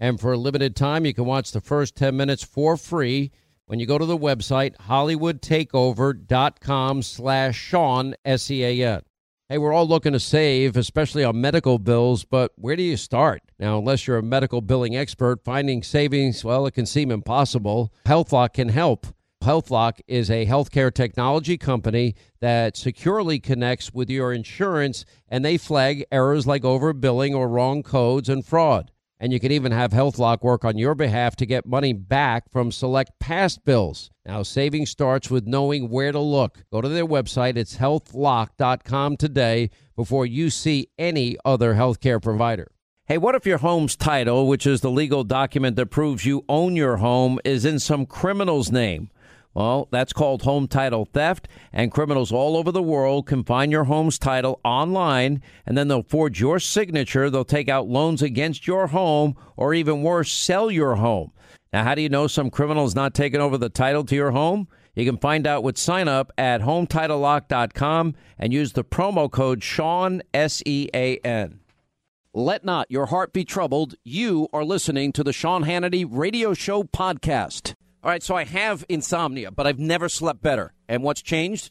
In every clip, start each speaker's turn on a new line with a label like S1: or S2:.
S1: And for a limited time, you can watch the first 10 minutes for free when you go to the website hollywoodtakeover.com slash Sean, S-E-A-N. Hey, we're all looking to save, especially on medical bills, but where do you start? Now, unless you're a medical billing expert, finding savings, well, it can seem impossible. HealthLock can help. HealthLock is a healthcare technology company that securely connects with your insurance and they flag errors like overbilling or wrong codes and fraud. And you can even have HealthLock work on your behalf to get money back from select past bills. Now, saving starts with knowing where to look. Go to their website, it's healthlock.com today before you see any other healthcare provider. Hey, what if your home's title, which is the legal document that proves you own your home, is in some criminal's name? Well, that's called home title theft, and criminals all over the world can find your home's title online, and then they'll forge your signature. They'll take out loans against your home, or even worse, sell your home. Now, how do you know some criminal is not taking over the title to your home? You can find out with sign up at HometitleLock.com and use the promo code Sean, S E A N. Let not your heart be troubled. You are listening to the Sean Hannity Radio Show podcast. All right, so I have insomnia, but I've never slept better. And what's changed?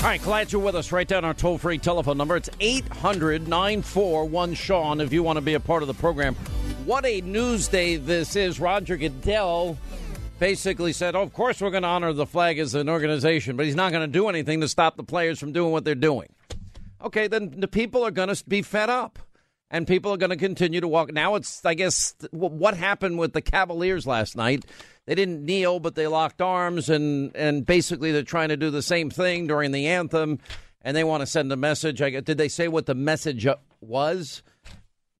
S1: All right, glad you're with us. Write down our toll free telephone number. It's 800 941 Sean if you want to be a part of the program. What a news day this is. Roger Goodell basically said, oh, Of course, we're going to honor the flag as an organization, but he's not going to do anything to stop the players from doing what they're doing. Okay, then the people are going to be fed up and people are going to continue to walk. Now it's, I guess, what happened with the Cavaliers last night they didn't kneel, but they locked arms, and and basically they're trying to do the same thing during the anthem, and they want to send a message. I, did they say what the message uh, was?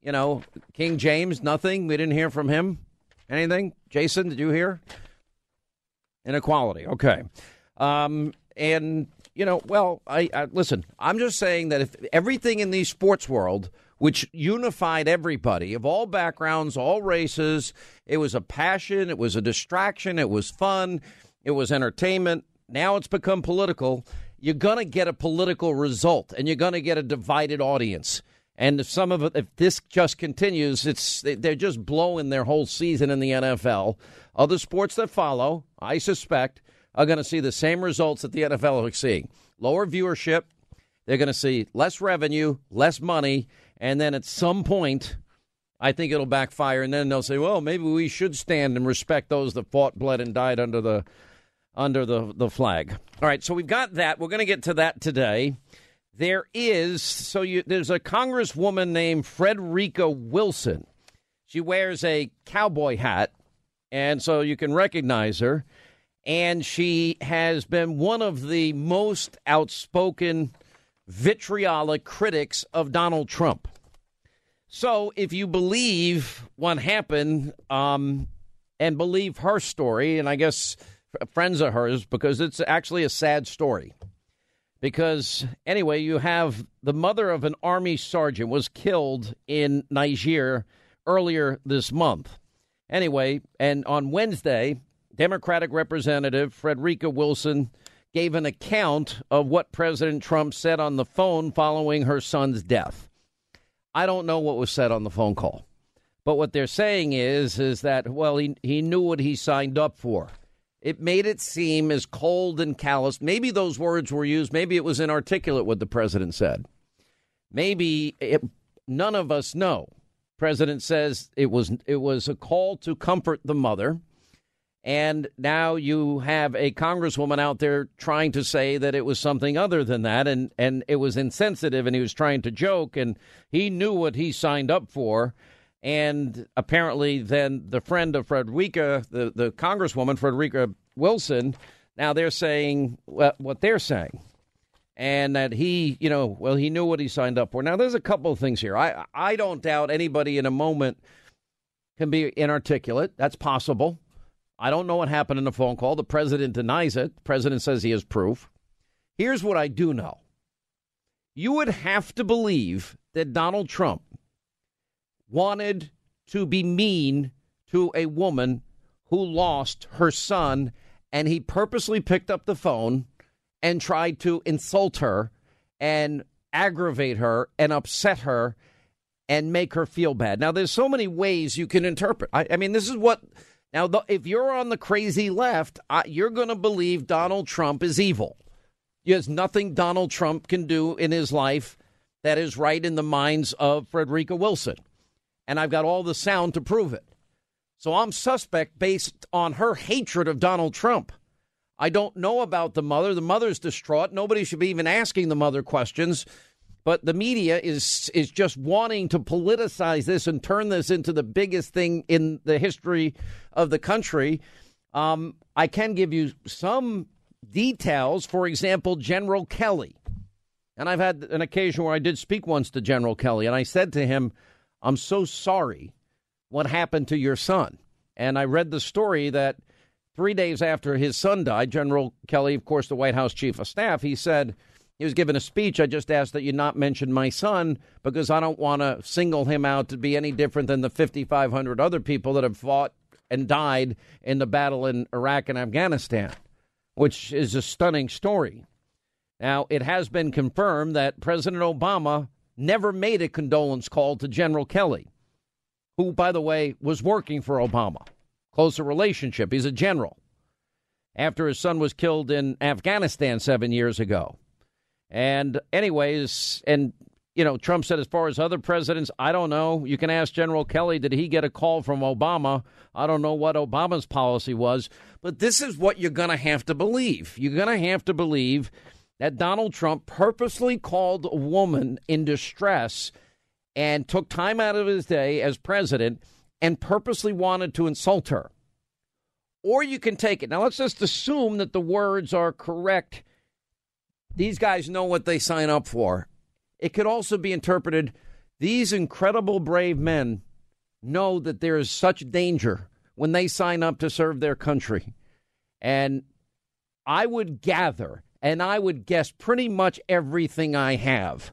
S1: You know, King James, nothing. We didn't hear from him. Anything? Jason, did you hear? Inequality. Okay. Um, and you know, well, I, I listen. I'm just saying that if everything in the sports world which unified everybody of all backgrounds, all races. It was a passion, it was a distraction, it was fun, it was entertainment. Now it's become political. You're going to get a political result and you're going to get a divided audience. And if some of it, if this just continues, it's they're just blowing their whole season in the NFL. Other sports that follow, I suspect, are going to see the same results that the NFL is seeing: lower viewership. They're going to see less revenue, less money, and then at some point, I think it'll backfire, and then they'll say, "Well, maybe we should stand and respect those that fought, bled, and died under the under the the flag." All right, so we've got that. We're going to get to that today. There is so you there's a congresswoman named Frederica Wilson. She wears a cowboy hat, and so you can recognize her. And she has been one of the most outspoken vitriolic critics of Donald Trump. So, if you believe what happened um, and believe her story, and I guess friends of hers, because it's actually a sad story. Because, anyway, you have the mother of an army sergeant was killed in Niger earlier this month. Anyway, and on Wednesday, Democratic Representative Frederica Wilson gave an account of what President Trump said on the phone following her son's death. I don't know what was said on the phone call. But what they're saying is is that well he he knew what he signed up for. It made it seem as cold and callous. Maybe those words were used, maybe it was inarticulate what the president said. Maybe it, none of us know. President says it was it was a call to comfort the mother. And now you have a congresswoman out there trying to say that it was something other than that and, and it was insensitive and he was trying to joke and he knew what he signed up for. And apparently, then the friend of Frederica, the, the Congresswoman, Frederica Wilson, now they're saying what they're saying. And that he, you know, well, he knew what he signed up for. Now, there's a couple of things here. I, I don't doubt anybody in a moment can be inarticulate. That's possible. I don't know what happened in the phone call. The president denies it. The president says he has proof. Here's what I do know you would have to believe that Donald Trump wanted to be mean to a woman who lost her son, and he purposely picked up the phone and tried to insult her and aggravate her and upset her and make her feel bad. Now, there's so many ways you can interpret. I, I mean, this is what. Now, if you're on the crazy left, you're going to believe Donald Trump is evil. There's nothing Donald Trump can do in his life that is right in the minds of Frederica Wilson and I've got all the sound to prove it. So I'm suspect based on her hatred of Donald Trump. I don't know about the mother. The mother's distraught. Nobody should be even asking the mother questions. But the media is is just wanting to politicize this and turn this into the biggest thing in the history of the country. Um, I can give you some details. For example, General Kelly. And I've had an occasion where I did speak once to General Kelly, and I said to him, I'm so sorry what happened to your son. And I read the story that three days after his son died, General Kelly, of course, the White House chief of staff, he said, he was given a speech. I just asked that you not mention my son because I don't want to single him out to be any different than the 5,500 other people that have fought and died in the battle in Iraq and Afghanistan, which is a stunning story. Now, it has been confirmed that President Obama never made a condolence call to General Kelly, who, by the way, was working for Obama. Closer relationship. He's a general. After his son was killed in Afghanistan seven years ago. And, anyways, and, you know, Trump said, as far as other presidents, I don't know. You can ask General Kelly, did he get a call from Obama? I don't know what Obama's policy was. But this is what you're going to have to believe. You're going to have to believe that Donald Trump purposely called a woman in distress and took time out of his day as president and purposely wanted to insult her. Or you can take it. Now, let's just assume that the words are correct. These guys know what they sign up for. It could also be interpreted these incredible, brave men know that there is such danger when they sign up to serve their country. And I would gather and I would guess pretty much everything I have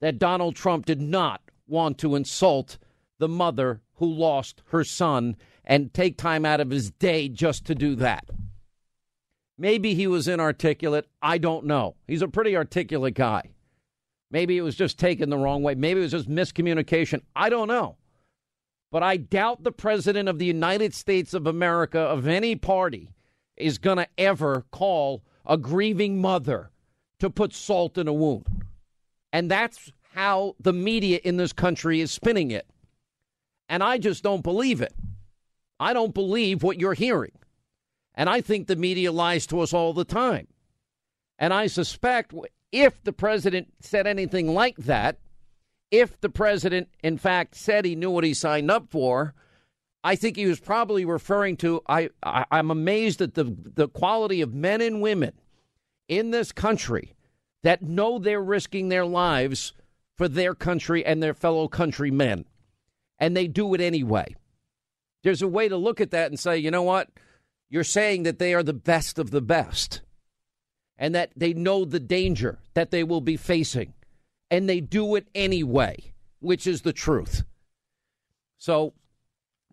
S1: that Donald Trump did not want to insult the mother who lost her son and take time out of his day just to do that. Maybe he was inarticulate. I don't know. He's a pretty articulate guy. Maybe it was just taken the wrong way. Maybe it was just miscommunication. I don't know. But I doubt the president of the United States of America, of any party, is going to ever call a grieving mother to put salt in a wound. And that's how the media in this country is spinning it. And I just don't believe it. I don't believe what you're hearing. And I think the media lies to us all the time. And I suspect if the president said anything like that, if the president, in fact, said he knew what he signed up for, I think he was probably referring to. I, I am amazed at the the quality of men and women in this country that know they're risking their lives for their country and their fellow countrymen, and they do it anyway. There's a way to look at that and say, you know what? You're saying that they are the best of the best, and that they know the danger that they will be facing, and they do it anyway, which is the truth. So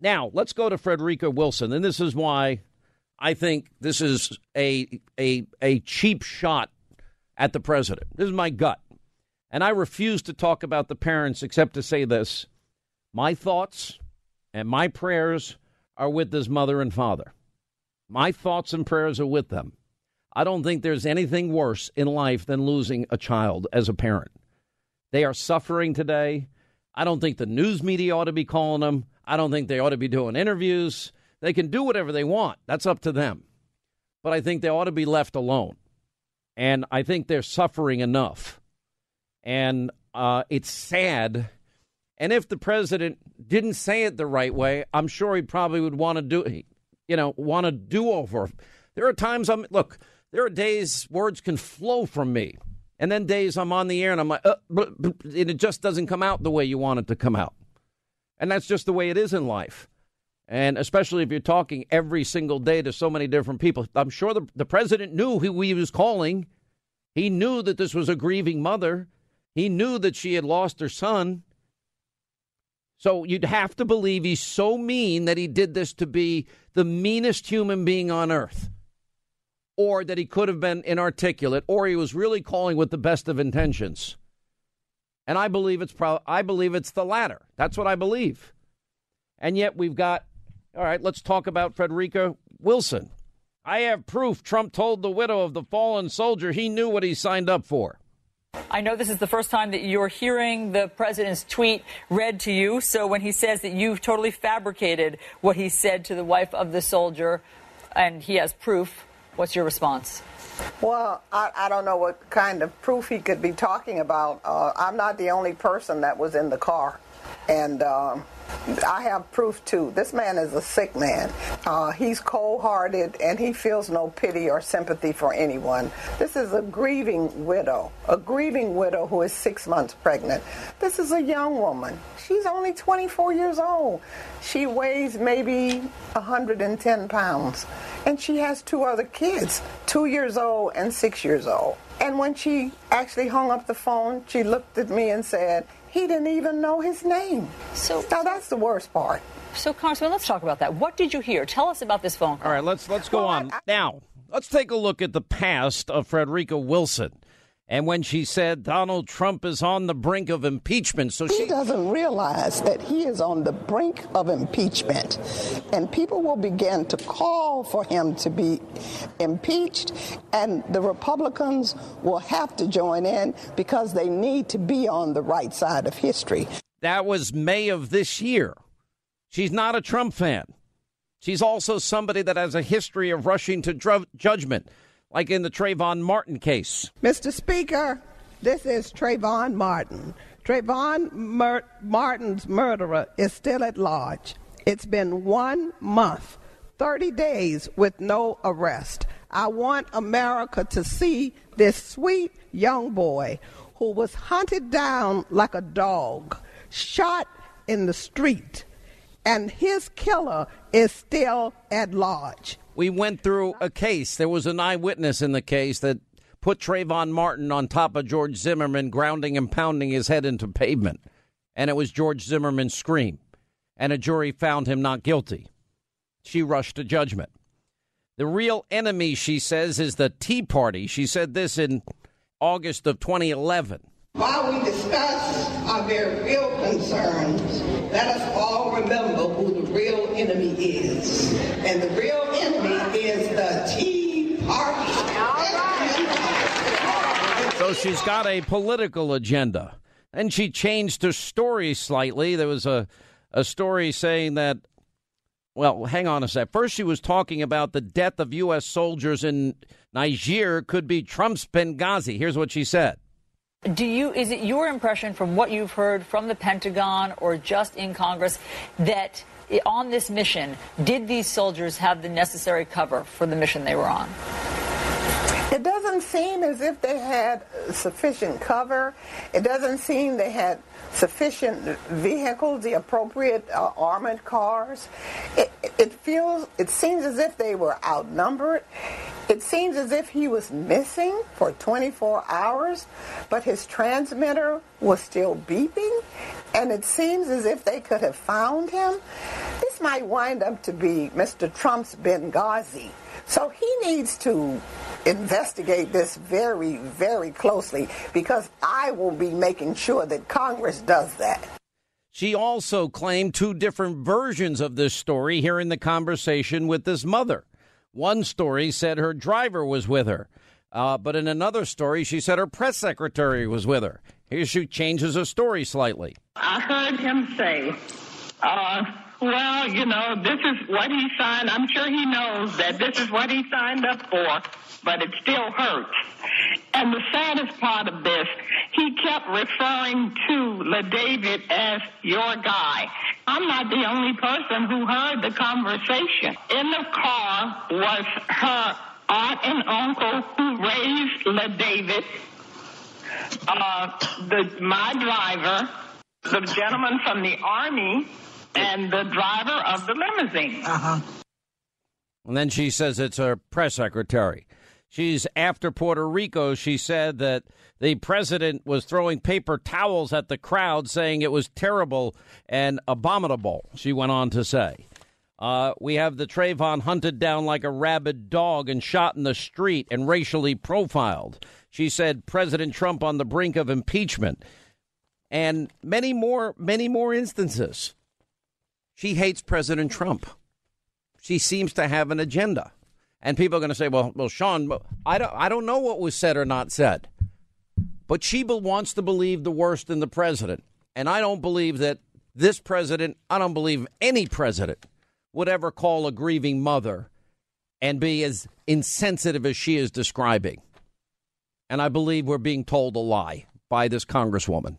S1: now let's go to Frederica Wilson. And this is why I think this is a a a cheap shot at the president. This is my gut. And I refuse to talk about the parents except to say this. My thoughts and my prayers are with his mother and father. My thoughts and prayers are with them. I don't think there's anything worse in life than losing a child as a parent. They are suffering today. I don't think the news media ought to be calling them. I don't think they ought to be doing interviews. They can do whatever they want. That's up to them. But I think they ought to be left alone. And I think they're suffering enough. And uh, it's sad. And if the president didn't say it the right way, I'm sure he probably would want to do, you know, want to do over. There are times I'm look. There are days words can flow from me, and then days I'm on the air and I'm like, uh, and it just doesn't come out the way you want it to come out. And that's just the way it is in life. And especially if you're talking every single day to so many different people. I'm sure the, the president knew who he was calling. He knew that this was a grieving mother. He knew that she had lost her son. So you'd have to believe he's so mean that he did this to be the meanest human being on earth or that he could have been inarticulate, or he was really calling with the best of intentions. And I believe it's pro- I believe it's the latter. That's what I believe. And yet we've got all right, let's talk about Frederica Wilson. I have proof Trump told the widow of the fallen soldier he knew what he signed up for.
S2: I know this is the first time that you're hearing the president's tweet read to you. So when he says that you've totally fabricated what he said to the wife of the soldier and he has proof, What's your response?
S3: Well, I, I, don't know what kind of proof he could be talking about. Uh, I'm not the only person that was in the car. And um, I have proof too. This man is a sick man. Uh, he's cold hearted and he feels no pity or sympathy for anyone. This is a grieving widow, a grieving widow who is six months pregnant. This is a young woman. She's only 24 years old. She weighs maybe 110 pounds. And she has two other kids, two years old and six years old. And when she actually hung up the phone, she looked at me and said, he didn't even know his name. So now that's the worst part.
S2: So, Congressman, let's talk about that. What did you hear? Tell us about this phone call.
S1: All right, let's let's go well, on I, I, now. Let's take a look at the past of Frederica Wilson. And when she said Donald Trump is on the brink of impeachment, so
S3: he
S1: she
S3: doesn't realize that he is on the brink of impeachment, and people will begin to call for him to be impeached, and the Republicans will have to join in because they need to be on the right side of history.
S1: That was May of this year. She's not a Trump fan. She's also somebody that has a history of rushing to dr- judgment like in the Trayvon Martin case.
S3: Mr. Speaker, this is Trayvon Martin. Trayvon Mur- Martin's murderer is still at large. It's been one month, 30 days with no arrest. I want America to see this sweet young boy who was hunted down like a dog, shot in the street, and his killer is still at large
S1: we went through a case. There was an eyewitness in the case that put Trayvon Martin on top of George Zimmerman, grounding and pounding his head into pavement. And it was George Zimmerman's scream. And a jury found him not guilty. She rushed to judgment. The real enemy, she says, is the Tea Party. She said this in August of 2011.
S4: While we discuss our very real concerns, let us all remember who the real enemy is. And the real enemy is the Tea Party.
S1: So she's got a political agenda. And she changed her story slightly. There was a, a story saying that, well, hang on a sec. First, she was talking about the death of U.S. soldiers in Niger could be Trump's Benghazi. Here's what she said.
S2: Do you is it your impression from what you've heard from the Pentagon or just in Congress that on this mission did these soldiers have the necessary cover for the mission they were on?
S3: It doesn't seem as if they had sufficient cover. It doesn't seem they had sufficient vehicles, the appropriate uh, armored cars. It, it feels, it seems as if they were outnumbered. It seems as if he was missing for 24 hours, but his transmitter was still beeping, and it seems as if they could have found him. This might wind up to be Mr. Trump's Benghazi So he needs to investigate this very, very closely because I will be making sure that Congress does that.
S1: She also claimed two different versions of this story here in the conversation with this mother. One story said her driver was with her, uh, but in another story, she said her press secretary was with her. Here she changes her story slightly.
S5: I heard him say, uh, well, you know, this is what he signed. I'm sure he knows that this is what he signed up for, but it still hurts. And the saddest part of this, he kept referring to LaDavid as your guy. I'm not the only person who heard the conversation. In the car was her aunt and uncle who raised LaDavid, uh, the, my driver, the gentleman from the army, and the driver of the limousine. Uh-huh.
S1: And then she says it's her press secretary. She's after Puerto Rico. She said that the president was throwing paper towels at the crowd, saying it was terrible and abominable, she went on to say. Uh, we have the Trayvon hunted down like a rabid dog and shot in the street and racially profiled. She said President Trump on the brink of impeachment. And many more, many more instances. She hates President Trump. She seems to have an agenda. And people are going to say, well, well, Sean, I don't, I don't know what was said or not said. But Sheba wants to believe the worst in the president. And I don't believe that this president, I don't believe any president would ever call a grieving mother and be as insensitive as she is describing. And I believe we're being told a lie by this congresswoman.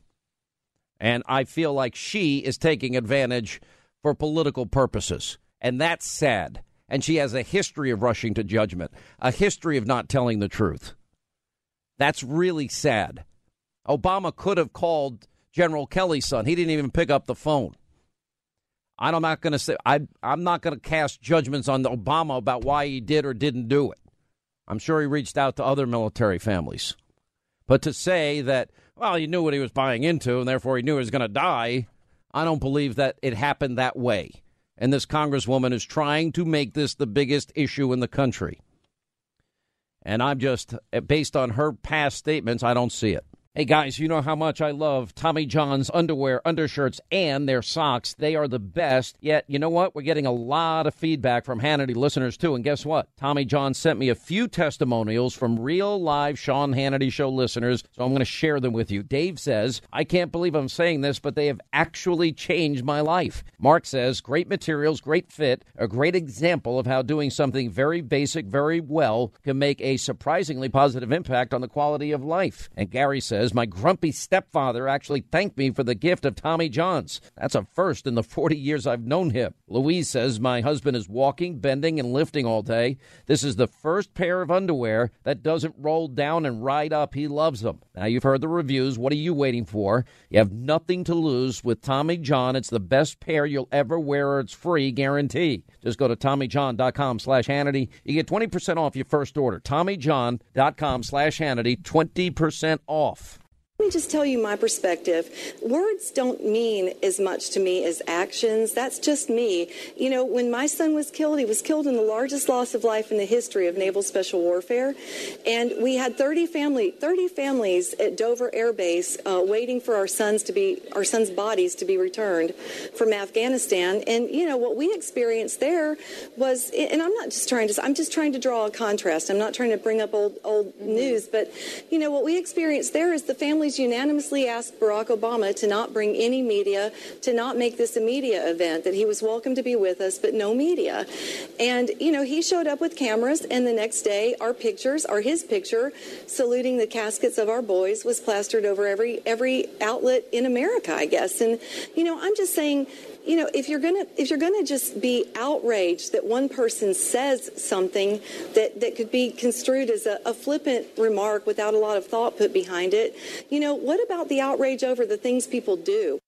S1: And I feel like she is taking advantage for political purposes. And that's sad. And she has a history of rushing to judgment, a history of not telling the truth. That's really sad. Obama could have called General Kelly's son. He didn't even pick up the phone. I'm not going to say I, I'm not going to cast judgments on Obama about why he did or didn't do it. I'm sure he reached out to other military families, but to say that well he knew what he was buying into and therefore he knew he was going to die, I don't believe that it happened that way. And this congresswoman is trying to make this the biggest issue in the country. And I'm just based on her past statements, I don't see it. Hey guys, you know how much I love Tommy John's underwear, undershirts, and their socks. They are the best. Yet, you know what? We're getting a lot of feedback from Hannity listeners too. And guess what? Tommy John sent me a few testimonials from real live Sean Hannity show listeners. So I'm going to share them with you. Dave says, I can't believe I'm saying this, but they have actually changed my life. Mark says, great materials, great fit, a great example of how doing something very basic very well can make a surprisingly positive impact on the quality of life. And Gary says, My grumpy stepfather actually thanked me for the gift of Tommy John's. That's a first in the 40 years I've known him. Louise says, My husband is walking, bending, and lifting all day. This is the first pair of underwear that doesn't roll down and ride up. He loves them. Now, you've heard the reviews. What are you waiting for? You have nothing to lose with Tommy John. It's the best pair you'll ever wear, it's free guarantee. Just go to TommyJohn.com slash Hannity. You get 20% off your first order. TommyJohn.com slash Hannity, 20% off.
S6: Let me just tell you my perspective. Words don't mean as much to me as actions. That's just me. You know, when my son was killed, he was killed in the largest loss of life in the history of naval special warfare. And we had 30 family, 30 families at Dover Air Base uh, waiting for our sons to be, our sons' bodies to be returned from Afghanistan. And, you know, what we experienced there was, and I'm not just trying to, I'm just trying to draw a contrast. I'm not trying to bring up old, old news, but, you know, what we experienced there is the family unanimously asked Barack Obama to not bring any media, to not make this a media event, that he was welcome to be with us, but no media. And, you know, he showed up with cameras, and the next day, our pictures, or his picture, saluting the caskets of our boys, was plastered over every, every outlet in America, I guess. And, you know, I'm just saying, you know, if you're gonna if you're gonna just be outraged that one person says something that that could be construed as a, a flippant remark without a lot of thought put behind it, you know, what about the outrage over the things people do?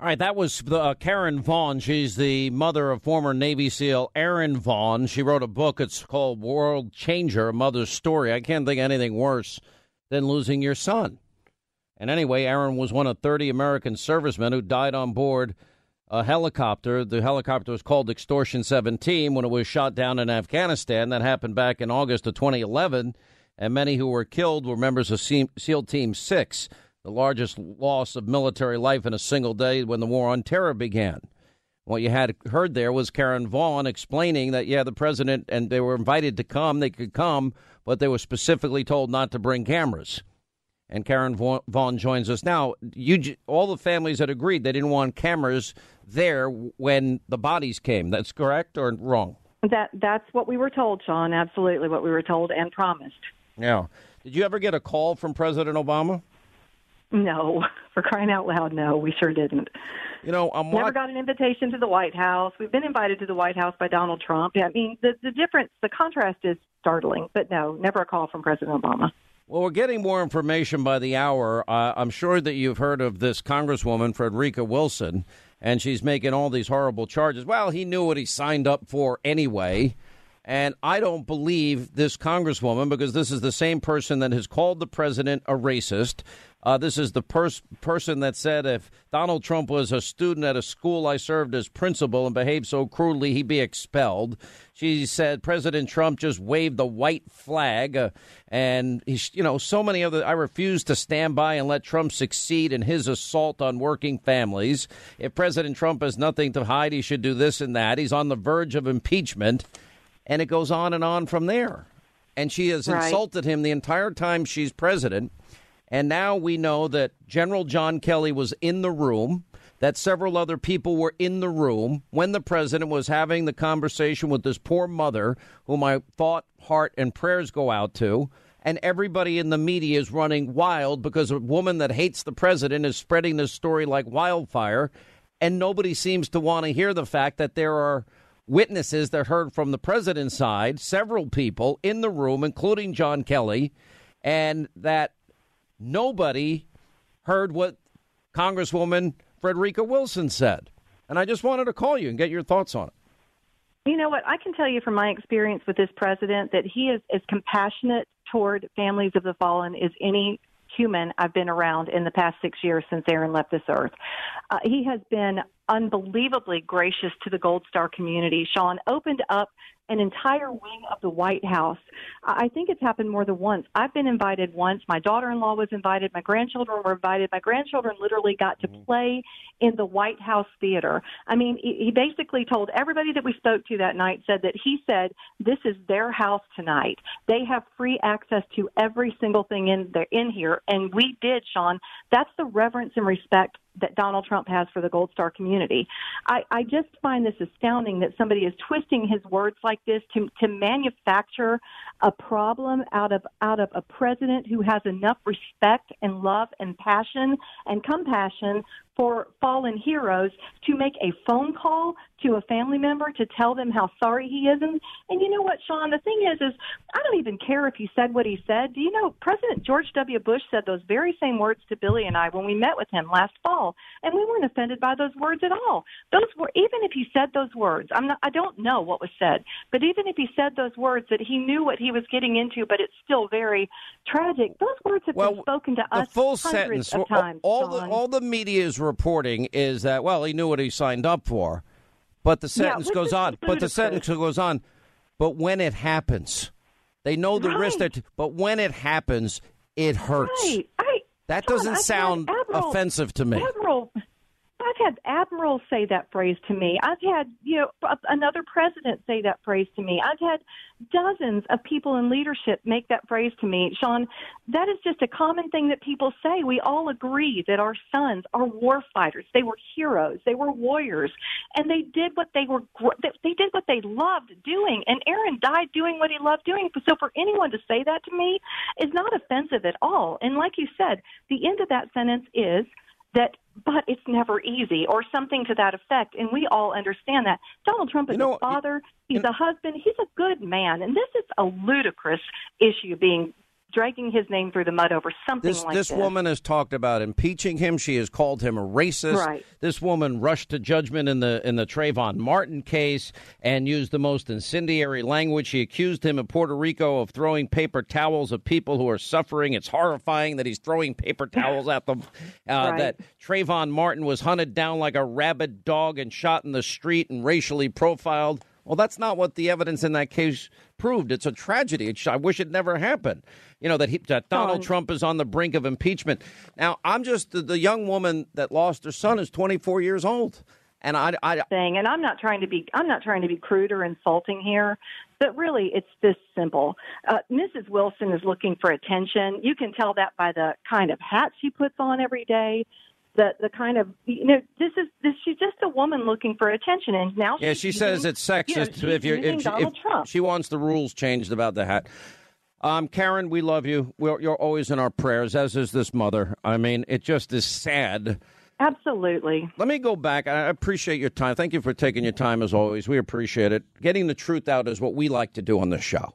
S1: All right, that was uh, Karen Vaughn. She's the mother of former Navy SEAL Aaron Vaughn. She wrote a book. It's called World Changer: A Mother's Story. I can't think anything worse than losing your son. And anyway, Aaron was one of 30 American servicemen who died on board a helicopter. The helicopter was called Extortion 17 when it was shot down in Afghanistan. That happened back in August of 2011. And many who were killed were members of SEAL Team 6, the largest loss of military life in a single day when the war on terror began. What you had heard there was Karen Vaughn explaining that, yeah, the president and they were invited to come, they could come, but they were specifically told not to bring cameras. And Karen Vaughn joins us now. You, all the families had agreed they didn't want cameras there when the bodies came. That's correct or wrong?
S7: That that's what we were told, Sean. Absolutely, what we were told and promised.
S1: Yeah. Did you ever get a call from President Obama?
S7: No, for crying out loud, no, we sure didn't.
S1: You know, I'm
S7: never got an invitation to the White House. We've been invited to the White House by Donald Trump. I mean, the the difference, the contrast is startling. But no, never a call from President Obama.
S1: Well, we're getting more information by the hour. Uh, I'm sure that you've heard of this Congresswoman, Frederica Wilson, and she's making all these horrible charges. Well, he knew what he signed up for anyway. And I don't believe this Congresswoman because this is the same person that has called the president a racist, uh, this is the pers- person that said if Donald Trump was a student at a school I served as principal and behaved so cruelly, he'd be expelled. She said President Trump just waved the white flag, uh, and he's, you know so many other. I refuse to stand by and let Trump succeed in his assault on working families. If President Trump has nothing to hide, he should do this and that. He's on the verge of impeachment, and it goes on and on from there. And she has right. insulted him the entire time she's president. And now we know that General John Kelly was in the room, that several other people were in the room when the president was having the conversation with this poor mother, whom I thought, heart, and prayers go out to. And everybody in the media is running wild because a woman that hates the president is spreading this story like wildfire. And nobody seems to want to hear the fact that there are witnesses that heard from the president's side, several people in the room, including John Kelly, and that nobody heard what Congresswoman Frederica Wilson said. And I just wanted to call you and get your thoughts on it.
S7: You know what? I can tell you from my experience with this president that he is as compassionate toward families of the fallen as any human I've been around in the past six years since Aaron left this earth. Uh, he has been unbelievably gracious to the Gold Star community. Sean opened up an entire wing of the White House. I think it's happened more than once. I've been invited once. My daughter in law was invited. My grandchildren were invited. My grandchildren literally got to mm-hmm. play in the White House theater. I mean, he basically told everybody that we spoke to that night said that he said, This is their house tonight. They have free access to every single thing in there in here. And we did, Sean. That's the reverence and respect that Donald Trump has for the Gold Star community. I, I just find this astounding that somebody is twisting his words like this to to manufacture a problem out of out of a president who has enough respect and love and passion and compassion for fallen heroes to make a phone call to a family member to tell them how sorry he is. And and you know what Sean? The thing is is I don't even care if he said what he said. Do you know President George W. Bush said those very same words to Billy and I when we met with him last fall and we weren't offended by those words at all. Those were even if he said those words I'm not I don't know what was said but even if he said those words that he knew what he was getting into but it's still very tragic those words have
S1: well,
S7: been spoken to us
S1: full
S7: hundreds
S1: sentence
S7: of times
S1: all
S7: Sean.
S1: the all the media is reporting is that well he knew what he signed up for. But the sentence
S7: yeah,
S1: goes on. but the sentence goes on. But when it happens they know the
S7: right.
S1: risk that but when it happens it hurts.
S7: Right. I,
S1: that doesn't sound
S7: Admiral,
S1: offensive to me.
S7: Admiral, I've had admirals say that phrase to me. I've had, you know, another president say that phrase to me. I've had dozens of people in leadership make that phrase to me. Sean, that is just a common thing that people say. We all agree that our sons are war fighters. They were heroes. They were warriors, and they did what they were. They did what they loved doing. And Aaron died doing what he loved doing. So for anyone to say that to me is not offensive at all. And like you said, the end of that sentence is that but it's never easy or something to that effect. And we all understand that. Donald trump is
S1: you know,
S7: a father. he's a husband. He's a good man. And this is a ludicrous issue being dragging his name through the mud over something
S1: This
S7: like
S1: this This woman has talked about impeaching him. She has called him a racist.
S7: Right.
S1: This woman rushed to judgment in the in the Trayvon Martin case and used the most incendiary language. She accused him in Puerto Rico of throwing paper towels at people who are suffering. It's horrifying that he's throwing paper towels at them. Uh,
S7: Right.
S1: That Trayvon Martin was hunted down like a rabid dog and shot in the street and racially profiled. Well, that's not what the evidence in that case proved. It's a tragedy. It's, I wish it never happened. You know that, he, that Donald
S7: Oh.
S1: Trump is on the brink of impeachment. Now, I'm just the, the young woman that lost her son is 24 years old, and I, I
S7: thing and i'm not trying to be i'm not trying to be crude or insulting here but really it's this simple uh, mrs wilson is looking for attention you can tell that by the kind of hat she puts on every day the the kind of you know this is this she's just a woman looking for attention and now
S1: yeah,
S7: she's
S1: she says
S7: using-
S1: it's
S7: you know,
S1: sexist if you're if, she-
S7: Donald
S1: if
S7: Trump.
S1: she wants the rules changed about the hat. Um, Karen, we love you. We're, you're always in our prayers, as is this mother. I mean, it just is sad.
S7: absolutely
S1: Let me go back. I appreciate your time. Thank you for taking your time, as always. We appreciate it. Getting the truth out is what we like to do on this show.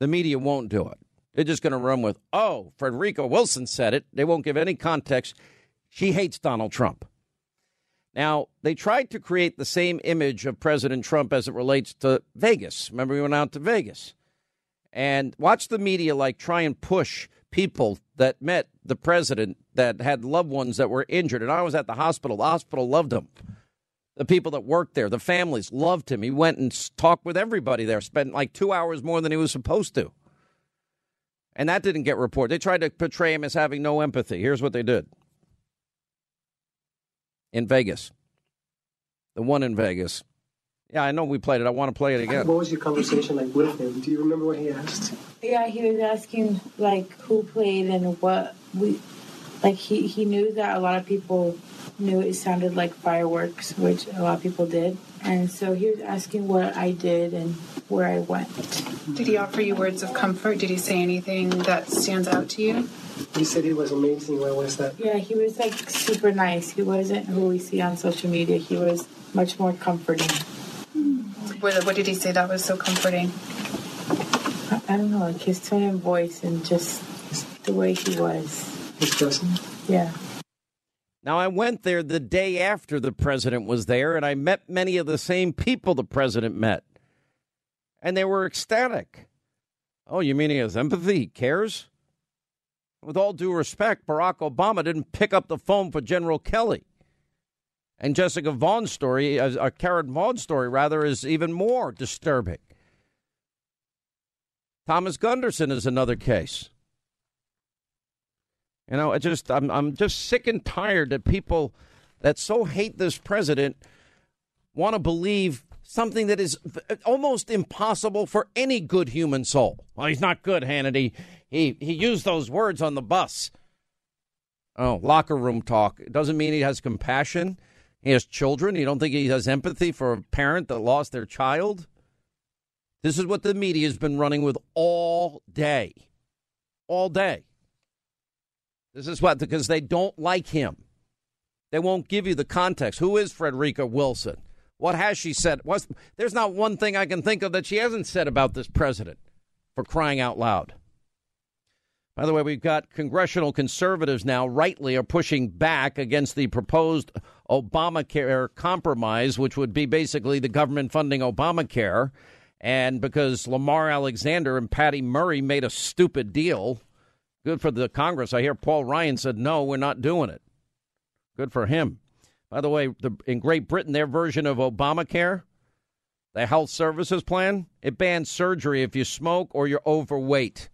S1: The media won't do it. They're just going to run with, oh, Frederica Wilson said it. They won't give any context. She hates Donald Trump. Now, they tried to create the same image of President Trump as it relates to Vegas. Remember, we went out to Vegas. And watch the media like try and push people that met the president that had loved ones that were injured. And I was at the hospital. The hospital loved him. The people that worked there, the families loved him. He went and talked with everybody there, spent like two hours more than he was supposed to. And that didn't get reported. They tried to portray him as having no empathy. Here's what they did in Vegas. The one in Vegas. Yeah, I know we played it. I want to play it again.
S8: What was your conversation like with him? Do you remember what he asked?
S9: Yeah, he was asking like who played and what we like he he knew that a lot of people knew it sounded like fireworks, which a lot of people did. And so he was asking what I did and where I went.
S10: Did he offer you words of comfort? Did he say anything that stands out to you?
S8: He said he was amazing. What was that?
S9: Yeah, he was like super nice. He wasn't who we see on social media. He was much more comforting.
S10: What, what did he say that was so comforting?
S9: I, I don't know, like his tone and voice and just the way he was.
S8: His presence?
S9: Yeah.
S1: Now, I went there the day after the president was there, and I met many of the same people the president met. And they were ecstatic. Oh, you mean he has empathy? He cares? With all due respect, Barack Obama didn't pick up the phone for General Kelly. And Jessica Vaughn's story, uh, uh, Karen Vaughn's story, rather, is even more disturbing. Thomas Gunderson is another case. You know, I just I'm I'm just sick and tired that people that so hate this president want to believe something that is almost impossible for any good human soul. Well, he's not good, Hannity. He he used those words on the bus. Oh, locker room talk. It doesn't mean he has compassion. He has children. You don't think he has empathy for a parent that lost their child? This is what the media has been running with all day. All day. This is what, because they don't like him. They won't give you the context. Who is Frederica Wilson? What has she said? What's, there's not one thing I can think of that she hasn't said about this president for crying out loud. By the way, we've got congressional conservatives now, rightly, are pushing back against the proposed Obamacare compromise, which would be basically the government funding Obamacare. And because Lamar Alexander and Patty Murray made a stupid deal, good for the Congress. I hear Paul Ryan said, no, we're not doing it. Good for him. By the way, the, in Great Britain, their version of Obamacare, the health services plan, it bans surgery if you smoke or you're overweight.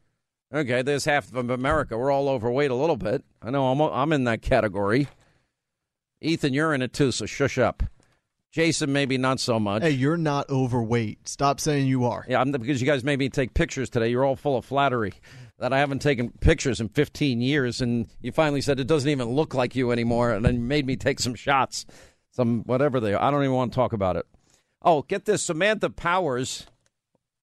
S1: Okay, there's half of America. We're all overweight a little bit. I know I'm, I'm in that category. Ethan, you're in it too, so shush up. Jason, maybe not so much.
S11: Hey, you're not overweight. Stop saying you are.
S1: Yeah, I'm, because you guys made me take pictures today. You're all full of flattery that I haven't taken pictures in 15 years, and you finally said it doesn't even look like you anymore, and then made me take some shots, some whatever they are. I don't even want to talk about it. Oh, get this, Samantha Powers.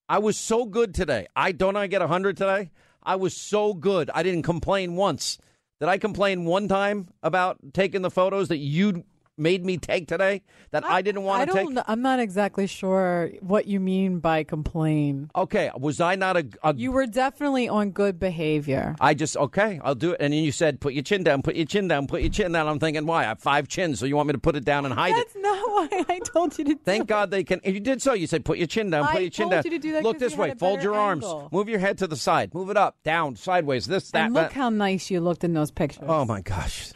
S1: I was so good today. I don't I get 100 today? I was so good. I didn't complain once. Did I complain one time about taking the photos that you made me take today that I, didn't want
S12: I
S1: to
S12: don't.
S1: take?
S12: I'm not exactly sure what you mean by complain.
S1: Okay, was I not a, a
S12: You were definitely on good behavior.
S1: I just okay, I'll do it. And then you said, "Put your chin down, put your chin down, put your chin down." I'm thinking, why? I have five chins, so you want me to put it down and hide it?
S12: That's not why I told you to.
S1: Thank God they can. If you did so, you said, "Put your chin down, put
S12: I
S1: your chin
S12: told
S1: down."
S12: you to do that
S1: Look this way, fold your arms, move your head to the side, move it up, down, sideways. This, that,
S12: and look
S1: that.
S12: how nice you looked in those pictures.
S1: Oh my gosh,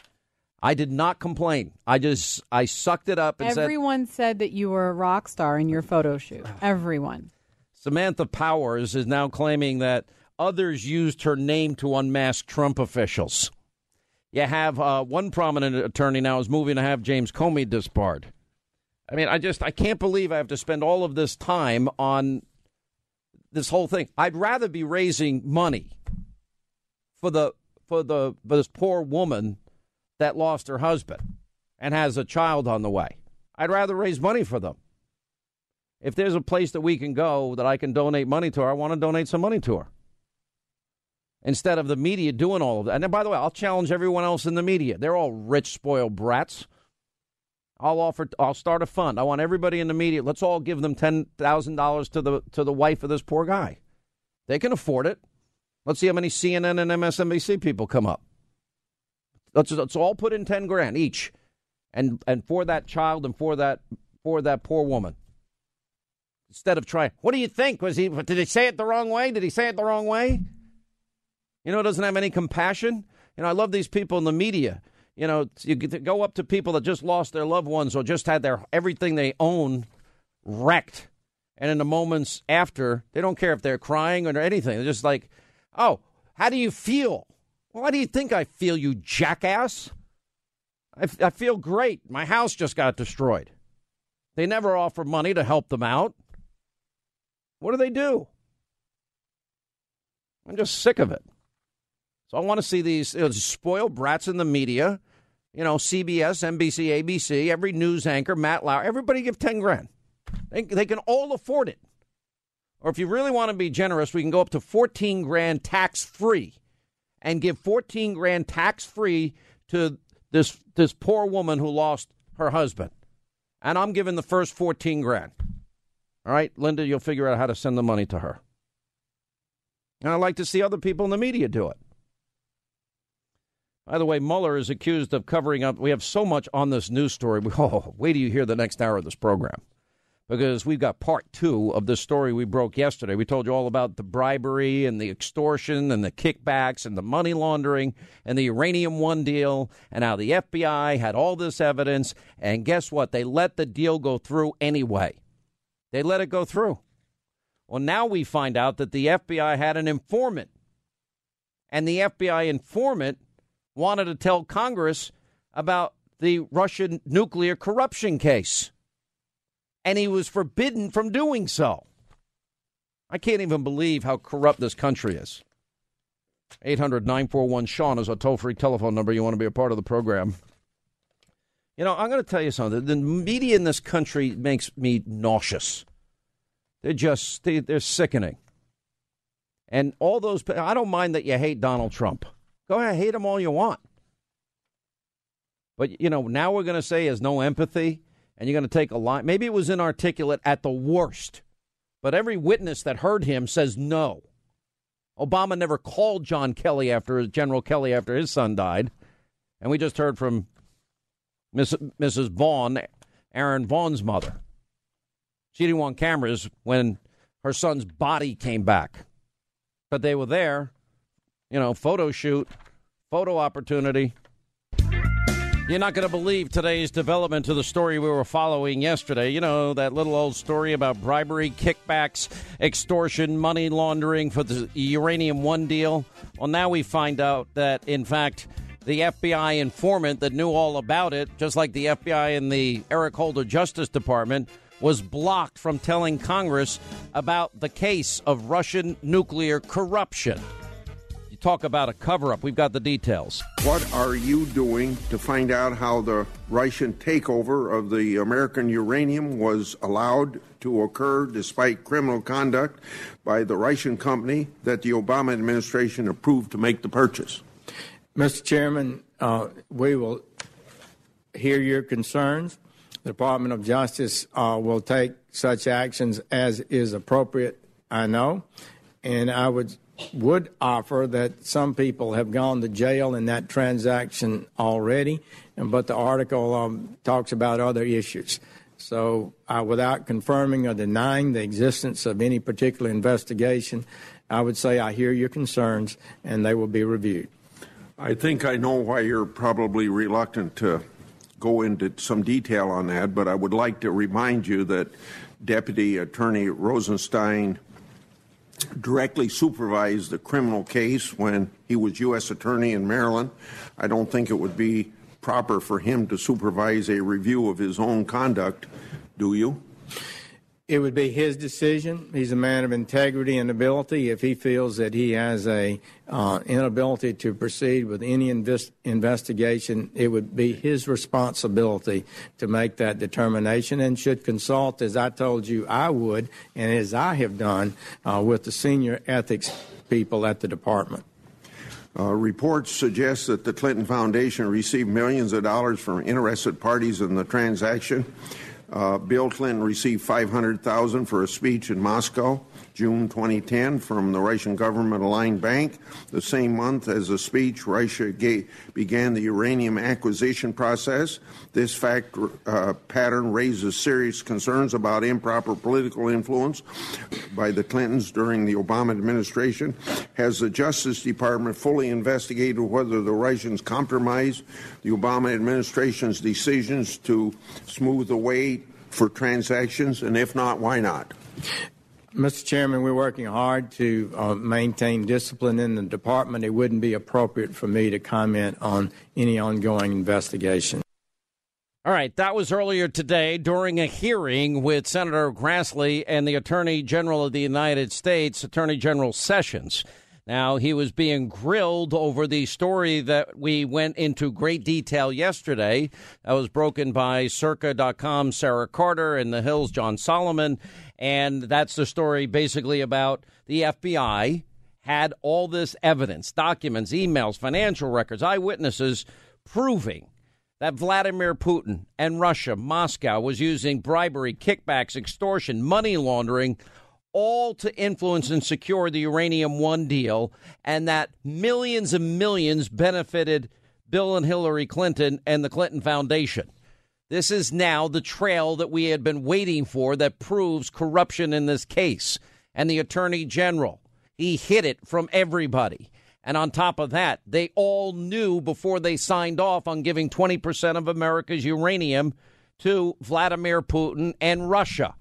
S1: I did not complain. I just I sucked it up and said,
S12: Everyone said that you were a rock star in your photo shoot. Everyone.
S1: Samantha Powers is now claiming that others used her name to unmask Trump officials. You have uh, one prominent attorney now is moving to have James Comey disbarred. I mean, I just I can't believe I have to spend all of this time on this whole thing. I'd rather be raising money for the for the for this poor woman that lost her husband and has a child on the way. I'd rather raise money for them. If there's a place that we can go that I can donate money to her, I want to donate some money to her. Instead of the media doing all of that. And by the way, I'll challenge everyone else in the media. They're all rich, spoiled brats. I'll offer. I'll start a fund. I want everybody in the media. Let's all give them ten thousand dollars to the to the wife of this poor guy. They can afford it. Let's see how many CNN and MSNBC people come up. Let's let's all put in ten grand each, and and for that child and for that for that poor woman. Instead of trying, what do you think? Was he? Did he say it the wrong way? Did he say it the wrong way? You know, doesn't have any compassion. You know, I love these people in the media. You know, you go up to people that just lost their loved ones or just had their everything they own wrecked, and in the moments after, they don't care if they're crying or anything. They're just like, "Oh, how do you feel? How do you think I feel, you jackass? I, f- I feel great. My house just got destroyed. They never offer money to help them out. What do they do? I'm just sick of it. So I want to see these you know, spoiled brats in the media, you know, CBS, NBC, ABC, every news anchor, Matt Lauer, everybody give 10 grand. They, they can all afford it. Or if you really want to be generous, we can go up to 14 grand tax free and give 14 grand tax free to this this poor woman who lost her husband. And I'm giving the first 14 grand. All right, Linda, you'll figure out how to send the money to her. And I'd like to see other people in the media do it. By the way, Mueller is accused of covering up. We have so much on this news story. Oh, wait till you hear the next hour of this program. Because we've got part two of the story we broke yesterday. We told you all about the bribery and the extortion and the kickbacks and the money laundering and the Uranium One deal and how the FBI had all this evidence. And guess what? They let the deal go through anyway. They let it go through. Well, now we find out that the FBI had an informant. And the FBI informant wanted to tell Congress about the Russian nuclear corruption case. And he was forbidden from doing so. I can't even believe how corrupt this country is. 800 941 Sean is a toll free telephone number. You want to be a part of the program. You know, I'm going to tell you something. The media in this country makes me nauseous. They're just, they, they're sickening. And all those, I don't mind that you hate Donald Trump. Go ahead, hate him all you want. But, you know, now we're going to say has no empathy and you're going to take a line. Maybe it was inarticulate at the worst, but every witness that heard him says no. Obama never called John Kelly after General Kelly after his son died. And we just heard from Mrs. Vaughn, Aaron Vaughn's mother. She didn't want cameras when her son's body came back. But they were there, you know, photo shoot, photo opportunity. You're not going to believe today's development to the story we were following yesterday. You know, that little old story about bribery, kickbacks, extortion, money laundering for the Uranium One deal. Well, now we find out that, in fact, the FBI informant that knew all about it, just like the FBI and the Eric Holder Justice Department, was blocked from telling Congress about the case of Russian nuclear corruption. You talk about a cover up. We've got the details.
S13: What are you doing to find out how the Russian takeover of the American uranium was allowed to occur despite criminal conduct by the Russian company that the Obama administration approved to make the purchase?
S14: Mr. Chairman, uh, we will hear your concerns. The Department of Justice uh, will take such actions as is appropriate, I know. And I would would offer that some people have gone to jail in that transaction already, but the article um, talks about other issues. So, uh, without confirming or denying the existence of any particular investigation, I would say I hear your concerns and they will be reviewed.
S13: I think I know why you're probably reluctant to go into some detail on that, but I would like to remind you that Deputy Attorney Rosenstein directly supervised the criminal case when he was U.S. Attorney in Maryland. I don't think it would be proper for him to supervise a review of his own conduct, do you?
S14: It would be his decision. He's a man of integrity and ability. If he feels that he has a uh, inability to proceed with any invest- investigation, it would be his responsibility to make that determination and should consult, as I told you I would, and as I have done uh, with the senior ethics people at the department.
S13: Uh, reports suggest that the Clinton Foundation received millions of dollars from interested parties in the transaction. Uh, Bill Clinton received 500,000 for a speech in Moscow. June 2010 from the Russian government aligned bank. The same month as the speech, Russia gave, began the uranium acquisition process. This fact uh, pattern raises serious concerns about improper political influence by the Clintons during the Obama administration. Has the Justice Department fully investigated whether the Russians compromised the Obama administration's decisions to smooth the way for transactions? And if not, why not?
S14: Mr. Chairman, we're working hard to uh, maintain discipline in the department. It wouldn't be appropriate for me to comment on any ongoing investigation.
S1: All right, that was earlier today during a hearing with Senator Grassley and the Attorney General of the United States, Attorney General Sessions. Now, he was being grilled over the story that we went into great detail yesterday. That was broken by Circa.com, Sarah Carter, and The Hill's, John Solomon. And that's the story basically about the FBI had all this evidence, documents, emails, financial records, eyewitnesses proving that Vladimir Putin and Russia, Moscow, was using bribery, kickbacks, extortion, money laundering, all to influence and secure the Uranium One deal, and that millions and millions benefited Bill and Hillary Clinton and the Clinton Foundation. This is now the trail that we had been waiting for that proves corruption in this case. And the attorney general, he hid it from everybody. And on top of that, they all knew before they signed off on giving 20% of America's uranium to Vladimir Putin and Russia,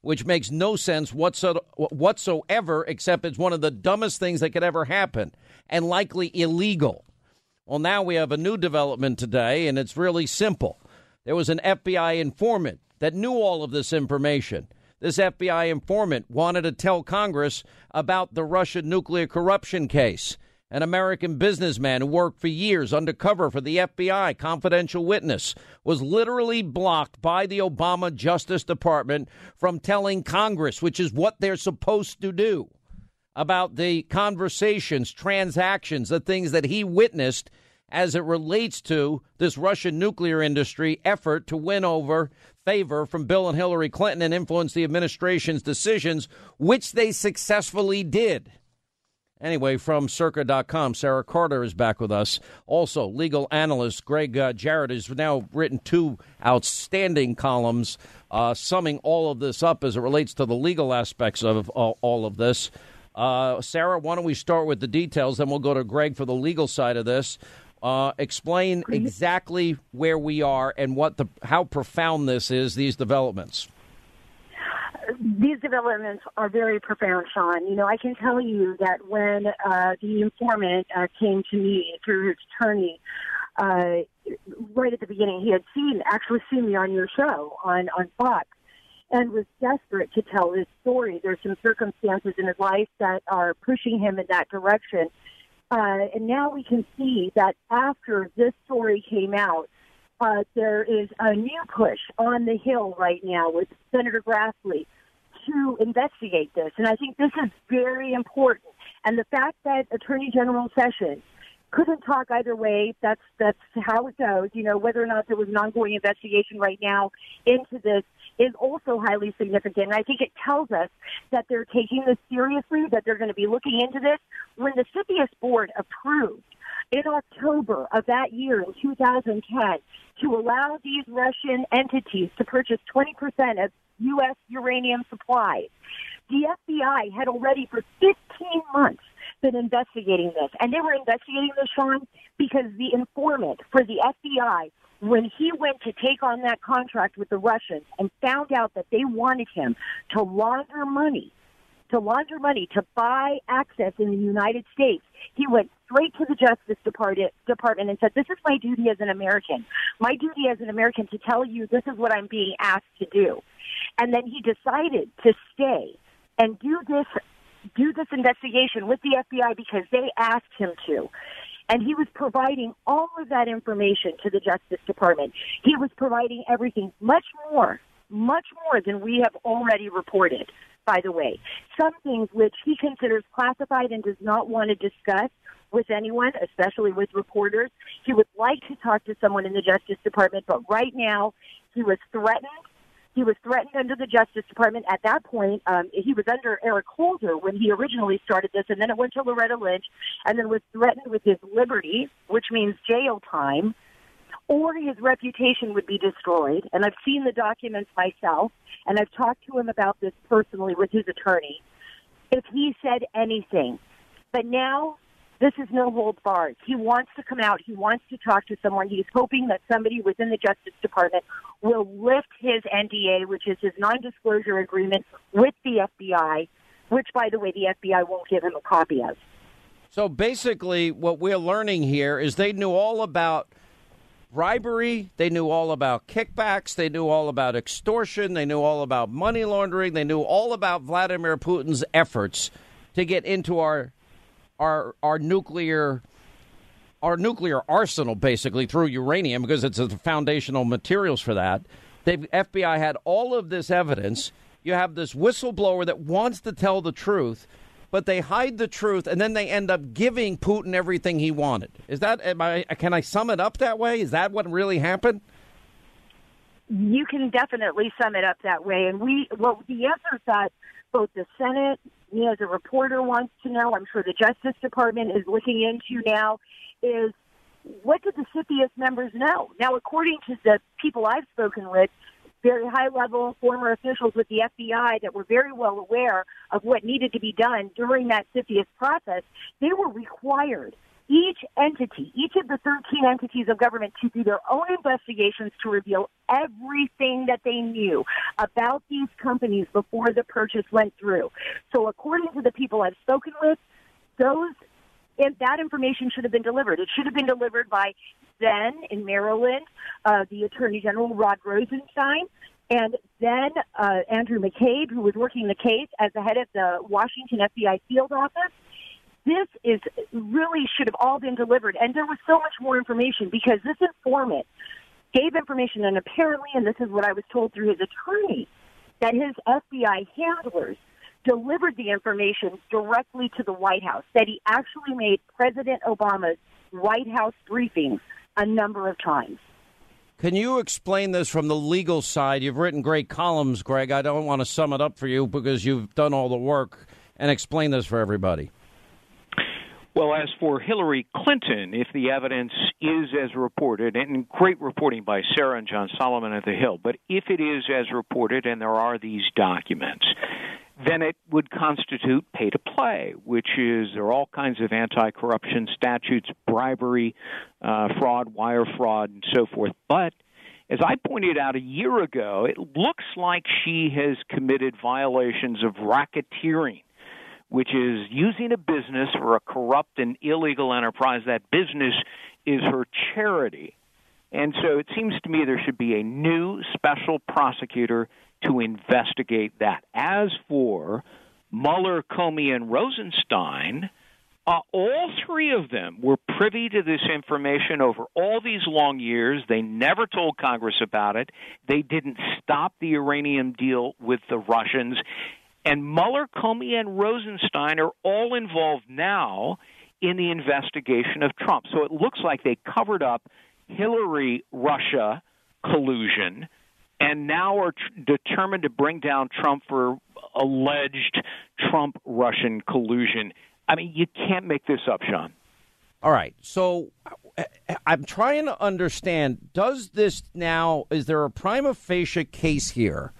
S1: which makes no sense whatsoever, except it's one of the dumbest things that could ever happen and likely illegal. Well, now we have a new development today, and it's really simple. There was an FBI informant that knew all of this information. This FBI informant wanted to tell Congress about the Russian nuclear corruption case. An American businessman who worked for years undercover for the FBI, confidential witness, was literally blocked by the Obama Justice Department from telling Congress, which is what they're supposed to do, about the conversations, transactions, the things that he witnessed as it relates to this Russian nuclear industry effort to win over favor from Bill and Hillary Clinton and influence the administration's decisions, which they successfully did. Anyway, from circa.com, Sarah Carter is back with us. Also, legal analyst Gregg uh, Jarrett has now written two outstanding columns uh, summing all of this up as it relates to the legal aspects of all, all of this. Uh, Sarah, why don't we start with the details, then we'll go to Gregg for the legal side of this. Uh, explain exactly where we are and what the how profound this is. These developments.
S15: These developments are very profound, Sean. You know, I can tell you that when uh, the informant uh, came to me through his attorney, uh, right at the beginning, he had seen actually seen me on your show on on Fox, and was desperate to tell his story. There's some circumstances in his life that are pushing him in that direction uh, and now we can see that after this story came out, uh, there is a new push on the Hill right now with Senator Grassley to investigate this. And I think this is very important. And the fact that Attorney General Sessions couldn't talk either way. That's that's how it goes. You know, whether or not there was an ongoing investigation right now into this is also highly significant. And I think it tells us that they're taking this seriously, that they're going to be looking into this. When the CFIUS board approved in October of that year in 2010 to allow these Russian entities to purchase 20% of U.S. uranium supplies, the FBI had already for 15 months been investigating this. And they were investigating this, Sean, because the informant for the FBI, when he went to take on that contract with the Russians and found out that they wanted him to launder money, to launder money to buy access in the United States, he went straight to the Justice Department, Department and said, This is my duty as an American. My duty as an American to tell you this is what I'm being asked to do. And then he decided to stay and do this do this investigation with the FBI because they asked him to. And he was providing all of that information to the Justice Department. He was providing everything, much more, much more than we have already reported, by the way. Some things which he considers classified and does not want to discuss with anyone, especially with reporters. He would like to talk to someone in the Justice Department, but right now he was threatened he was threatened under the Justice Department. At that point, um, he was under Eric Holder when he originally started this, and then it went to Loretta Lynch, and then was threatened with his liberty, which means jail time, or his reputation would be destroyed. And I've seen the documents myself, and I've talked to him about this personally with his attorney. If he said anything, but now this is no holds barred. He wants to come out. He wants to talk to someone. He's hoping that somebody within the Justice Department will lift his NDA, which is his non-disclosure agreement with the FBI, which, by the way, the FBI won't give him a copy of.
S1: So basically, what we're learning here is they knew all about bribery, they knew all about kickbacks, they knew all about extortion, they knew all about money laundering, they knew all about Vladimir Putin's efforts to get into our our our nuclear our nuclear arsenal basically through uranium because it's the foundational materials for that. The FBI had all of this evidence. You have this whistleblower that wants to tell the truth, but they hide the truth and then they end up giving Putin everything he wanted. Is that am I, can I sum it up that way? Is that what really happened?
S15: You can definitely sum it up that way. And we well the answer is that both the Senate me as a reporter wants to know, I'm sure the Justice Department is looking into now, is what did the CFIUS members know? Now, according to the people I've spoken with, very high level former officials with the FBI that were very well aware of what needed to be done during that CFIUS process, they were required each entity, each of the 13 entities of government to do their own investigations to reveal everything that they knew about these companies before the purchase went through. So according to the people I've spoken with, those if that information should have been delivered. It should have been delivered by then in Maryland, uh, the Attorney General Rod Rosenstein, and then uh, Andrew McCabe, who was working the case as the head of the Washington FBI field office this is really should have all been delivered. And there was so much more information because this informant gave information, and apparently, and this is what I was told through his attorney, that his FBI handlers delivered the information directly to the White House, that he actually made President Obama's White House briefings a number of times.
S1: Can you explain this from the legal side? You've written great columns, Gregg. I don't want to sum it up for you because you've done all the work and explain this for everybody.
S16: Well, as for Hillary Clinton, if the evidence is as reported, and great reporting by Sarah and John Solomon at The Hill, but if it is as reported and there are these documents, then it would constitute pay to play, which is there are all kinds of anti corruption statutes, bribery, uh, fraud, wire fraud, and so forth. But as I pointed out a year ago, it looks like she has committed violations of racketeering which is using a business for a corrupt and illegal enterprise. That business is her charity. And so it seems to me there should be a new special prosecutor to investigate that. As for Mueller, Comey, and Rosenstein, uh, all three of them were privy to this information over all these long years. They never told Congress about it. They didn't stop the uranium deal with the Russians. And Mueller, Comey, and Rosenstein are all involved now in the investigation of Trump. So it looks like they covered up Hillary Russia collusion and now are determined to bring down Trump for alleged Trump Russian collusion. I mean, you can't make this up, Sean.
S1: All right. So uh, I'm trying to understand does this now, is there a prima facie case here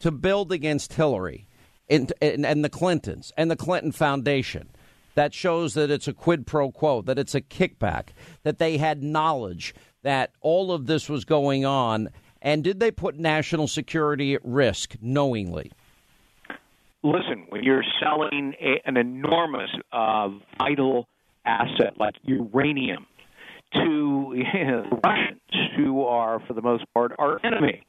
S1: to build against Hillary and, and, and the Clintons and the Clinton Foundation? That shows that it's a quid pro quo, that it's a kickback, that they had knowledge that all of this was going on. And did they put national security at risk knowingly?
S16: Listen, when you're selling a, an enormous, uh, vital asset like uranium to you know, Russians, who are, for the most part, our enemy.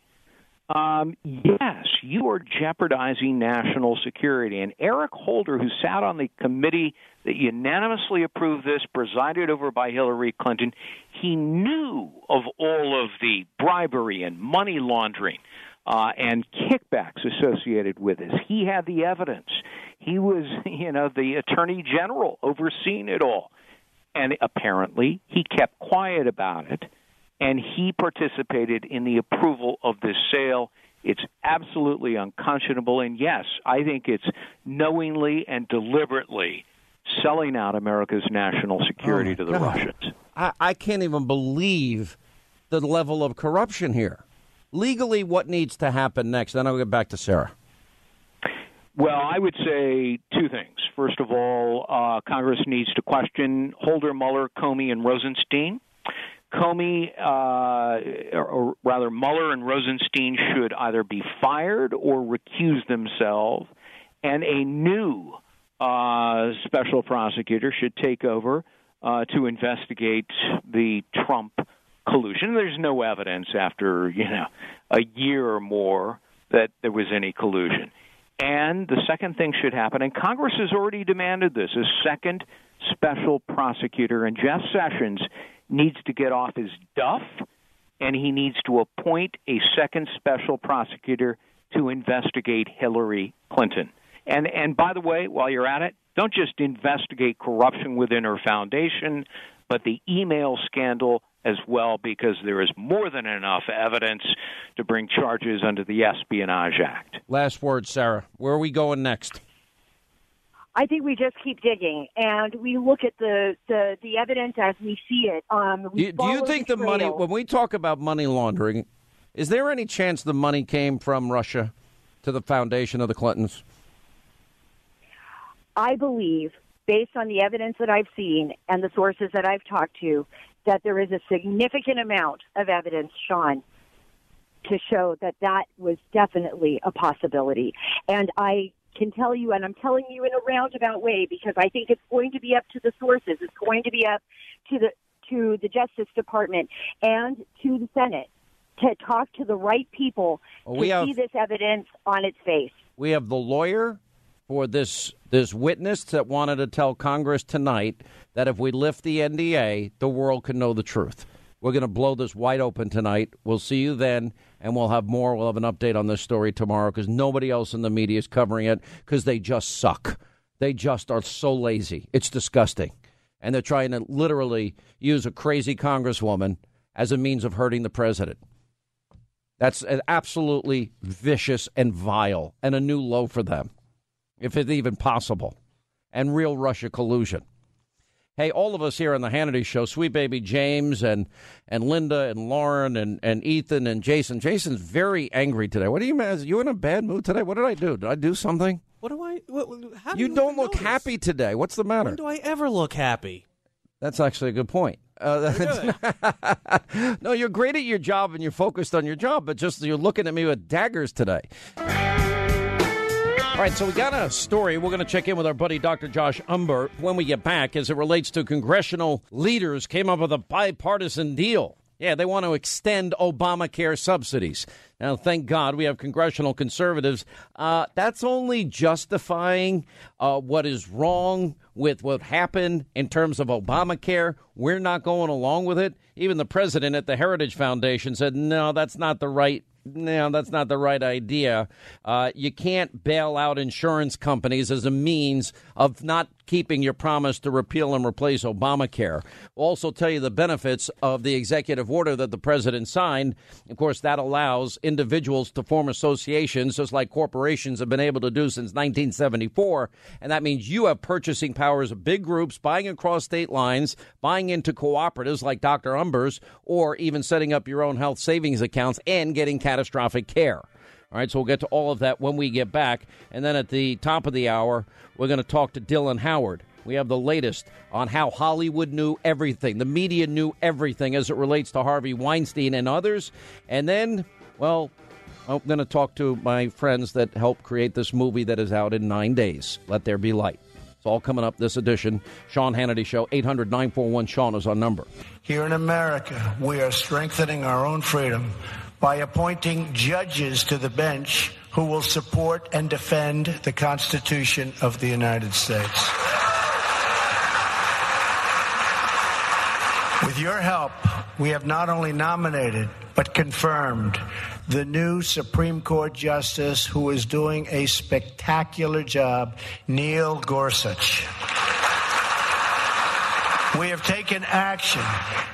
S16: Um, yes, you are jeopardizing national security. And Eric Holder, who sat on the committee that unanimously approved this, presided over by Hillary Clinton, he knew of all of the bribery and money laundering uh, and kickbacks associated with this. He had the evidence. He was, you know, the attorney general overseeing it all. And apparently he kept quiet about it and he participated in the approval of this sale. It's absolutely unconscionable. And yes, I think it's knowingly and deliberately selling out America's national security
S1: Oh,
S16: to the
S1: God.
S16: Russians.
S1: I, I can't even believe the level of corruption here. Legally, what needs to happen next? Then I'll get back to Sarah.
S16: Well, I would say two things. First of all, uh, Congress needs to question Holder, Mueller, Comey, and Rosenstein. Comey, uh, or, rather, Mueller and Rosenstein should either be fired or recuse themselves, and a new uh, special prosecutor should take over uh, to investigate the Trump collusion. There's no evidence after you know a year or more that there was any collusion. And the second thing should happen, and Congress has already demanded this, a second special prosecutor. And Jeff Sessions needs to get off his duff, and he needs to appoint a second special prosecutor to investigate Hillary Clinton. And and by the way, while you're at it, don't just investigate corruption within her foundation, but the email scandal as well, because there is more than enough evidence to bring charges under the Espionage Act.
S1: Last word, Sarah. Where are we going next?
S15: I think we just keep digging and we look at the the, the evidence as we see it. Um,
S1: Do
S15: we
S1: you, do you think the money, when we talk about money laundering, is there any chance the money came from Russia to the foundation of the Clintons?
S15: I believe, based on the evidence that I've seen and the sources that I've talked to, that there is a significant amount of evidence, Sean, to show that that was definitely a possibility. And I can tell you, and I'm telling you in a roundabout way, because I think it's going to be up to the sources. It's going to be up to the to the Justice Department and to the Senate to talk to the right people
S1: Well,
S15: to
S1: have-
S15: see this evidence on its face.
S1: We have the lawyer for this this witness that wanted to tell Congress tonight that if we lift the NDA, the world can know the truth. We're going to blow this wide open tonight. We'll see you then, and we'll have more. We'll have an update on this story tomorrow because nobody else in the media is covering it because they just suck. They just are so lazy. It's disgusting. And they're trying to literally use a crazy congresswoman as a means of hurting the president. That's absolutely vicious and vile and a new low for them, if it's even possible, and real Russia collusion. Hey, all of us here on the Hannity Show, Sweet Baby James and, and Linda and Lauren and, and Ethan and Jason. Jason's very angry today. What are you, mad? You in a bad mood today? What did I do? Did I do something?
S17: What do I? What, how do
S1: You
S17: you
S1: don't look
S17: notice?
S1: happy today. What's the matter?
S17: When do I ever look happy?
S1: That's actually a good point. Uh, no, you're great at your job and you're focused on your job, but just you're looking at me with daggers today. All right, so we got a story. We're going to check in with our buddy Dr. Josh Umbehr when we get back as it relates to congressional leaders came up with a bipartisan deal. Yeah, they want to extend Obamacare subsidies. Now, thank God we have congressional conservatives. Uh, that's only justifying uh, what is wrong with what happened in terms of Obamacare. We're not going along with it. Even the president at the Heritage Foundation said, no, that's not the right no, that's not the right idea. Uh, you can't bail out insurance companies as a means of not keeping your promise to repeal and replace Obamacare. We'll also tell you the benefits of the executive order that the president signed. Of course, that allows individuals to form associations, just like corporations have been able to do since 1974. And that means you have purchasing powers of big groups buying across state lines, buying into cooperatives like Dr. Umbehrs, or even setting up your own health savings accounts and getting catastrophic care. All right, so we'll get to all of that when we get back. And then at the top of the hour, we're going to talk to Dylan Howard. We have the latest on how Hollywood knew everything. The media knew everything as it relates to Harvey Weinstein and others. And then, well, I'm going to talk to my friends that helped create this movie that is out in nine days. Let There Be Light. It's all coming up this edition. Sean Hannity Show, 800 941 Sean is our number.
S18: Here in America, we are strengthening our own freedom by appointing judges to the bench who will support and defend the Constitution of the United States. With your help, we have not only nominated, but confirmed the new Supreme Court Justice who is doing a spectacular job, Neil Gorsuch. We have taken action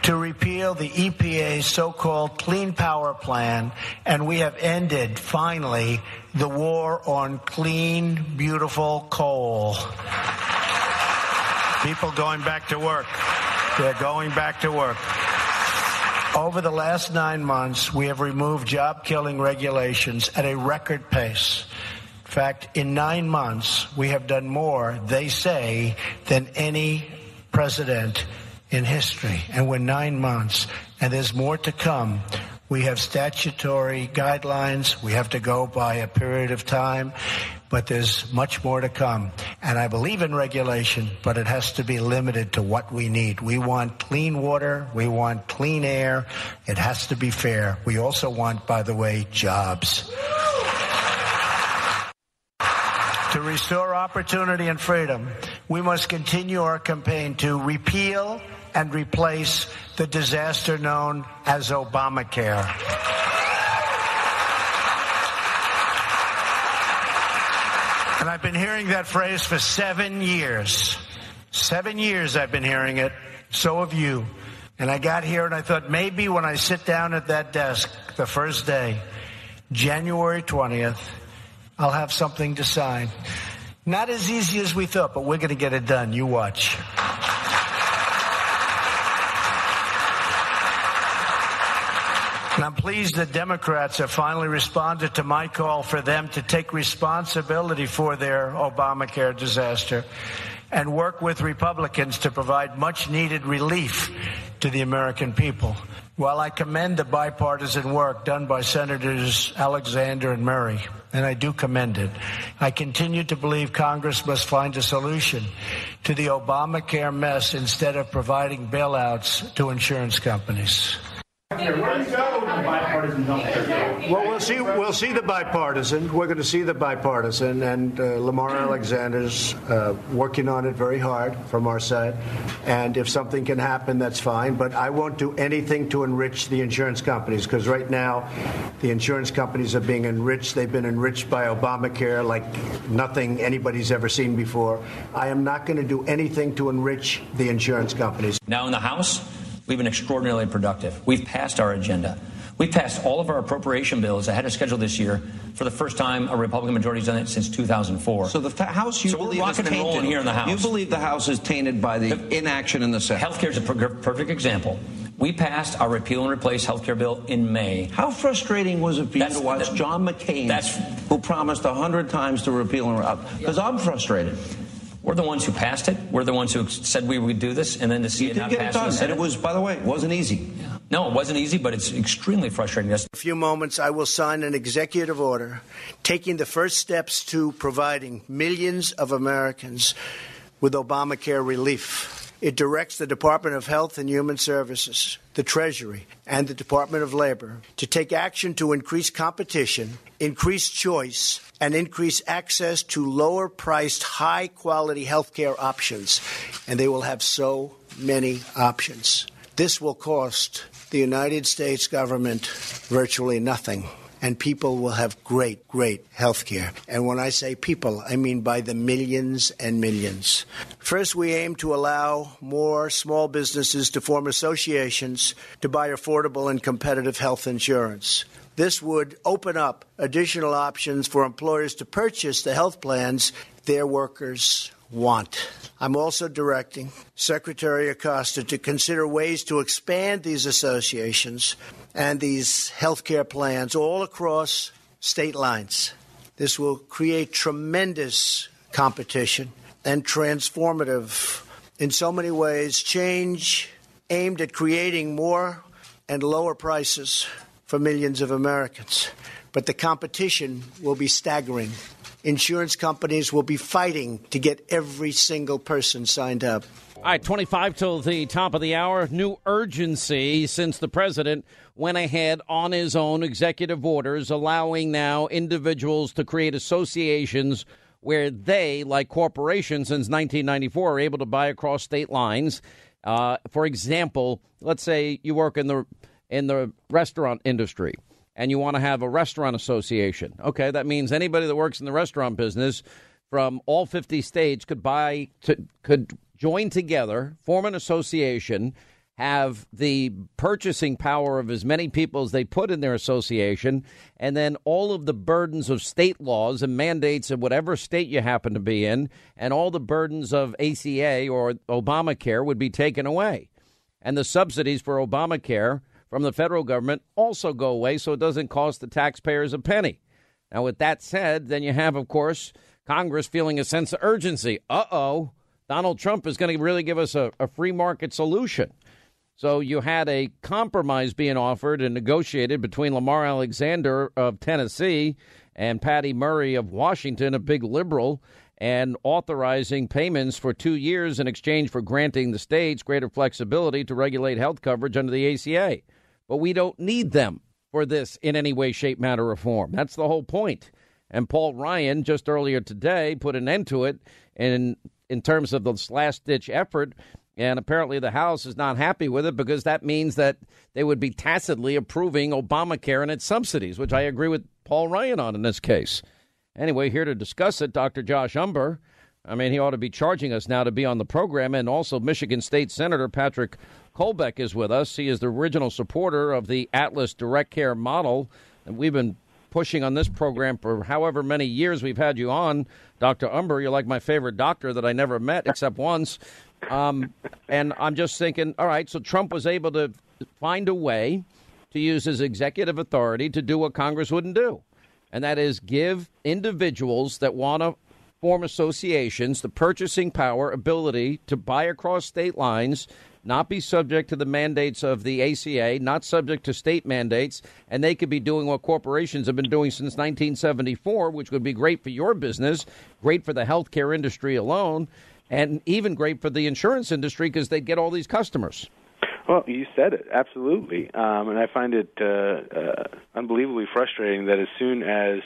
S18: to repeal the EPA's so called Clean Power Plan, and we have ended, finally, the war on clean, beautiful coal. People going back to work. They're going back to work. Over the last nine months, we have removed job killing regulations at a record pace. In fact, in nine months, we have done more, they say, than any president in history. And we're nine months, and there's more to come. We have statutory guidelines. We have to go by a period of time, but there's much more to come. And I believe in regulation, but it has to be limited to what we need. We want clean water. We want clean air. It has to be fair. We also want, by the way, jobs. To restore opportunity and freedom, we must continue our campaign to repeal and replace the disaster known as Obamacare. And I've been hearing that phrase for seven years. Seven years I've been hearing it. So have you. And I got here and I thought maybe when I sit down at that desk the first day, January 20th, I'll have something to sign. Not as easy as we thought, but we're going to get it done. You watch. And I'm pleased that Democrats have finally responded to my call for them to take responsibility for their Obamacare disaster and work with Republicans to provide much needed relief to the American people. While I commend the bipartisan work done by Senators Alexander and Murray, and I do commend it, I continue to believe Congress must find a solution to the Obamacare mess instead of providing bailouts to insurance companies. Well, we'll see. We'll see the bipartisan. We're going to see the bipartisan, and uh, Lamar Alexander's uh, working on it very hard from our side. And if something can happen, that's fine. But I won't do anything to enrich the insurance companies because right now, the insurance companies are being enriched. They've been enriched by Obamacare like nothing anybody's ever seen before. I am not going to do anything to enrich the insurance companies.
S19: Now in the House. We've been extraordinarily productive. We've passed our agenda. We passed all of our appropriation bills ahead of schedule this year. For the first time, a Republican majority has done it since 2004.
S1: So the fa- House, you
S19: so
S1: believe is
S19: rocking and rolling
S1: tainted.
S19: here in the House.
S1: You believe the House is tainted by the inaction in the Senate.
S19: Healthcare is a per- perfect example. We passed our repeal and replace healthcare bill in May.
S1: How frustrating was it for you to watch
S19: that-
S1: John McCain,
S19: that's-
S1: who promised a hundred times to repeal and replace? because I'm frustrated.
S19: We're the ones who passed it. We're the ones who said we would do this, and then to see
S1: You
S19: it not
S1: get it
S19: passed in
S1: done, and it was, by the way, it wasn't easy.
S19: No, it wasn't easy, but it's extremely frustrating. That's
S18: In a few moments, I will sign an executive order taking the first steps to providing millions of Americans with Obamacare relief. It directs the Department of Health and Human Services, the Treasury, and the Department of Labor to take action to increase competition, increase choice, and increase access to lower priced, high quality health care options. And they will have so many options. This will cost the United States government virtually nothing. and people will have great, great health care. And when I say people, I mean by the millions and millions. First, we aim to allow more small businesses to form associations to buy affordable and competitive health insurance. This would open up additional options for employers to purchase the health plans their workers want. I'm also directing Secretary Acosta to consider ways to expand these associations and these health care plans all across state lines. This will create tremendous competition and transformative, in so many ways, change aimed at creating more and lower prices for millions of Americans. But the competition will be staggering. Insurance companies will be fighting to get every single person signed up.
S1: All right, 25 till the top of the hour. New urgency since the president went ahead on his own executive orders, allowing now individuals to create associations where they, like corporations since 1994, are able to buy across state lines. Uh, for example, let's say you work in the in the restaurant industry and you want to have a restaurant association. Okay, that means anybody that works in the restaurant business from all 50 states could buy to, could join together, form an association, have the purchasing power of as many people as they put in their association, and then all of the burdens of state laws and mandates of whatever state you happen to be in, and all the burdens of ACA or Obamacare would be taken away. And the subsidies for Obamacare from the federal government also go away so it doesn't cost the taxpayers a penny. Now, with that said, then you have, of course, Congress feeling a sense of urgency. Uh oh, Donald Trump is going to really give us a, a free market solution. So you had a compromise being offered and negotiated between Lamar Alexander of Tennessee and Patty Murray of Washington, a big liberal, and authorizing payments for two years in exchange for granting the states greater flexibility to regulate health coverage under the ACA. But we don't need them for this in any way, shape, matter, or form. That's the whole point. And Paul Ryan just earlier today put an end to it in in terms of this last ditch effort. And apparently the House is not happy with it because that means that they would be tacitly approving Obamacare and its subsidies, which I agree with Paul Ryan on in this case. Anyway, here to discuss it, Dr. Josh Umbehr. I mean, he ought to be charging us now to be on the program. And also, Michigan State Senator Patrick Colbeck is with us. He is the original supporter of the Atlas Direct Care model. And we've been pushing on this program for however many years we've had you on. Dr. Umbehr, you're like my favorite doctor that I never met except once. Um, and I'm just thinking, all right, so Trump was able to find a way to use his executive authority to do what Congress wouldn't do and that is give individuals that want to form associations the purchasing power, ability to buy across state lines, not be subject to the mandates of the ACA, not subject to state mandates, and they could be doing what corporations have been doing since 1974, which would be great for your business, great for the healthcare industry alone, and even great for the insurance industry because they'd get all these customers.
S20: Well, you said it absolutely, um, and I find it uh, uh, unbelievably frustrating that as soon as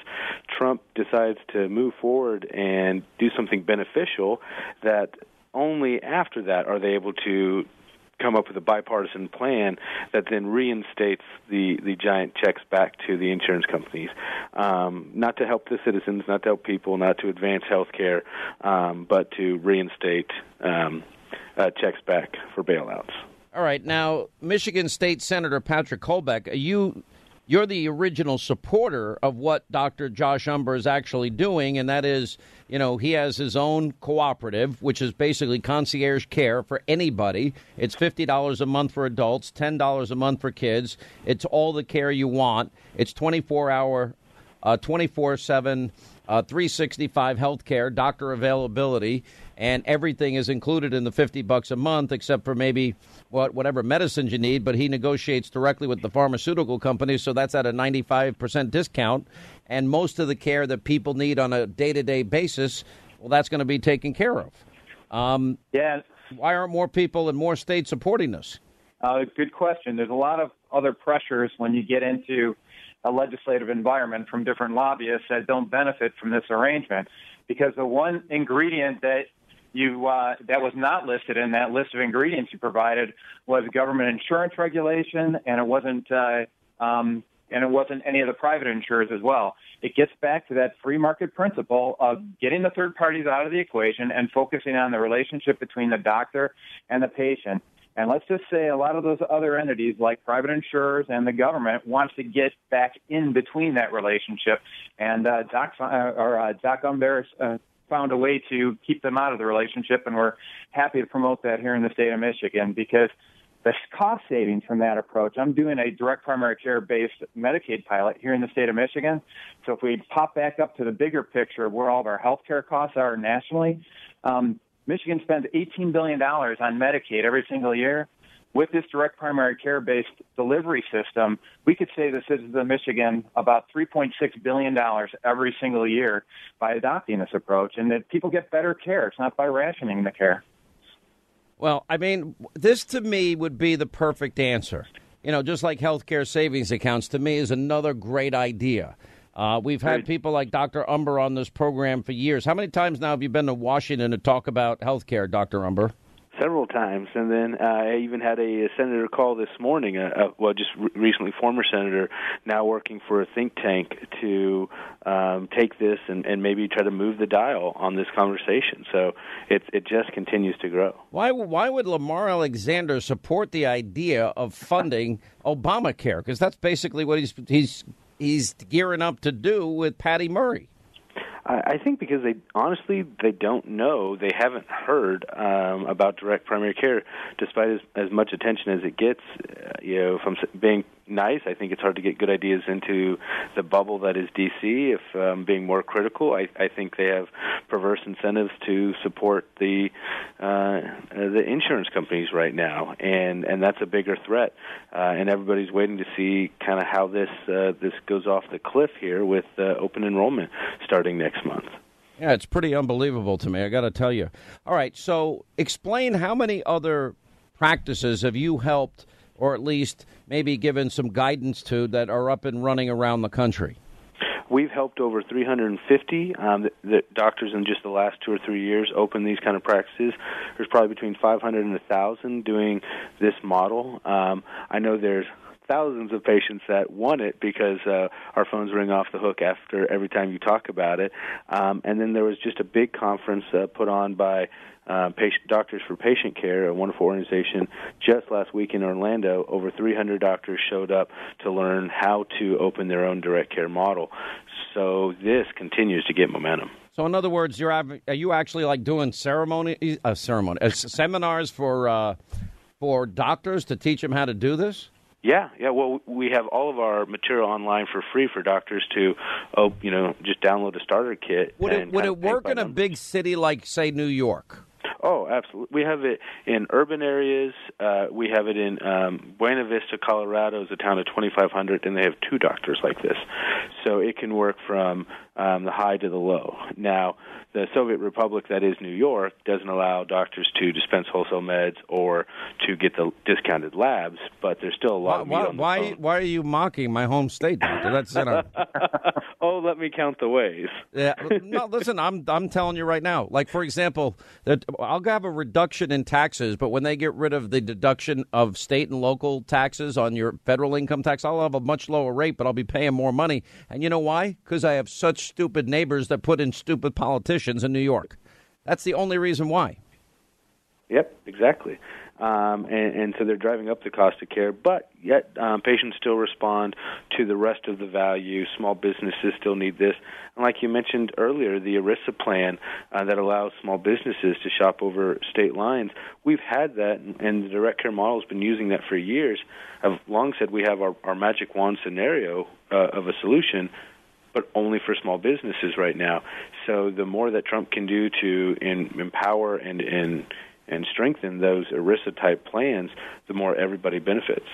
S20: Trump decides to move forward and do something beneficial, that only after that are they able to come up with a bipartisan plan that then reinstates the the giant checks back to the insurance companies, um, not to help the citizens, not to help people, not to advance health care, um, but to reinstate um, uh, checks back for bailouts.
S1: All right, now Michigan State Senator Patrick Colbeck, are you you're the original supporter of what Dr. Josh Umbehr is actually doing, and that is, you know, he has his own cooperative, which is basically concierge care for anybody. It's fifty dollars a month for adults, ten dollars a month for kids. It's all the care you want. It's twenty four hour, twenty four seven, uh, three sixty five health care, doctor availability, and everything is included in the fifty bucks a month, except for maybe what whatever medicines you need, but he negotiates directly with the pharmaceutical companies, so that's at a 95% discount. And most of the care that people need on a day to day basis, well, that's going to be taken care of. Um,
S21: yeah.
S1: Why aren't more people in more states supporting this?
S21: Uh, good question. There's a lot of other pressures when you get into a legislative environment from different lobbyists that don't benefit from this arrangement. Because the one ingredient that you uh, that was not listed in that list of ingredients you provided was government insurance regulation, and it wasn't uh, um, and it wasn't any of the private insurers as well. It gets back to that free market principle of getting the third parties out of the equation and focusing on the relationship between the doctor and the patient. And let's just say a lot of those other entities, like private insurers and the government, wants to get back in between that relationship. And uh, Doc uh, or uh, Doc Umbehr uh, found a way to keep them out of the relationship, and we're happy to promote that here in the state of Michigan because the cost savings from that approach. I'm doing a direct primary care based Medicaid pilot here in the state of Michigan. So if we pop back up to the bigger picture of where all of our healthcare costs are nationally, um, Michigan spends $18 billion on Medicaid every single year. With this direct primary care based delivery system, we could save the citizens of Michigan about $3.6 billion every single year by adopting this approach, and that people get better care. It's not by rationing the care.
S1: Well, I mean, this to me would be the perfect answer. You know, just like healthcare savings accounts to me is another great idea. Uh, we've had people like Dr. Umbehr on this program for years. How many times now have you been to Washington to talk about health care, Dr. Umbehr?
S20: several times, and then uh, I even had a, a senator call this morning. Uh, uh, well, just re- recently, former senator, now working for a think tank to um, take this and, and maybe try to move the dial on this conversation. So it it just continues to grow.
S1: Why why would Lamar Alexander support the idea of funding Obamacare? Because that's basically what he's he's he's gearing up to do with Patty Murray.
S20: I think because they honestly they don't know they haven't heard um, about direct primary care, despite as, as much attention as it gets. Uh, you know, I'm being nice, I think it's hard to get good ideas into the bubble that is DC. If um, being more critical, I, I think they have perverse incentives to support the uh, the insurance companies right now, and and that's a bigger threat. Uh, and everybody's waiting to see kind of how this uh, this goes off the cliff here with uh, open enrollment starting next month.
S1: Yeah, it's pretty unbelievable to me. I got to tell you. All right, so explain how many other practices have you helped, or at least maybe given some guidance to, that are up and running around the country?
S20: We've helped over 350 um, the, the doctors in just the last two or three years open these kind of practices. There's probably between 500 and 1,000 doing this model. Um, I know there's thousands of patients that want it because uh, our phones ring off the hook after every time you talk about it. Um, and then there was just a big conference uh, put on by uh, patient, Doctors for Patient Care, a wonderful organization, just last week in Orlando. Over 300 doctors showed up to learn how to open their own direct care model. So this continues to get momentum.
S1: So, in other words, you're are you actually like doing ceremony, uh, ceremony, uh, seminars for uh, for doctors to teach them how to do this?
S20: Yeah, yeah. Well, we have all of our material online for free for doctors to, oh, you know, just download a starter kit.
S1: Would it would it work in a big city like, say, New York?
S20: Oh, absolutely. We have it in urban areas. Uh, we have it in um, Buena Vista, Colorado, is a town of 2,500, and they have two doctors like this. So it can work from um, the high to the low. Now, the Soviet Republic, that is New York, doesn't allow doctors to dispense wholesale meds or to get the discounted labs, but there's still a lot
S1: why,
S20: of meat
S1: why,
S20: on the
S1: why,
S20: bone.
S1: why are you mocking my home state, doctor? That's you know,
S20: oh, let me count the ways.
S1: yeah. No, listen, I'm I'm telling you right now. Like for example, that I'll have a reduction in taxes, but when they get rid of the deduction of state and local taxes on your federal income tax, I'll have a much lower rate, but I'll be paying more money. And you know why? Because I have such stupid neighbors that put in stupid politicians in New York. That's the only reason why.
S20: Yep, exactly. Um, and, and so they're driving up the cost of care, but yet um, patients still respond to the rest of the value. Small businesses still need this. And like you mentioned earlier, the ERISA plan uh, that allows small businesses to shop over state lines, we've had that, and the direct care model has been using that for years. I've long said we have our, our magic wand scenario uh, of a solution but only for small businesses right now. So the more that Trump can do to in, empower and and and strengthen those ERISA type plans, the more everybody benefits.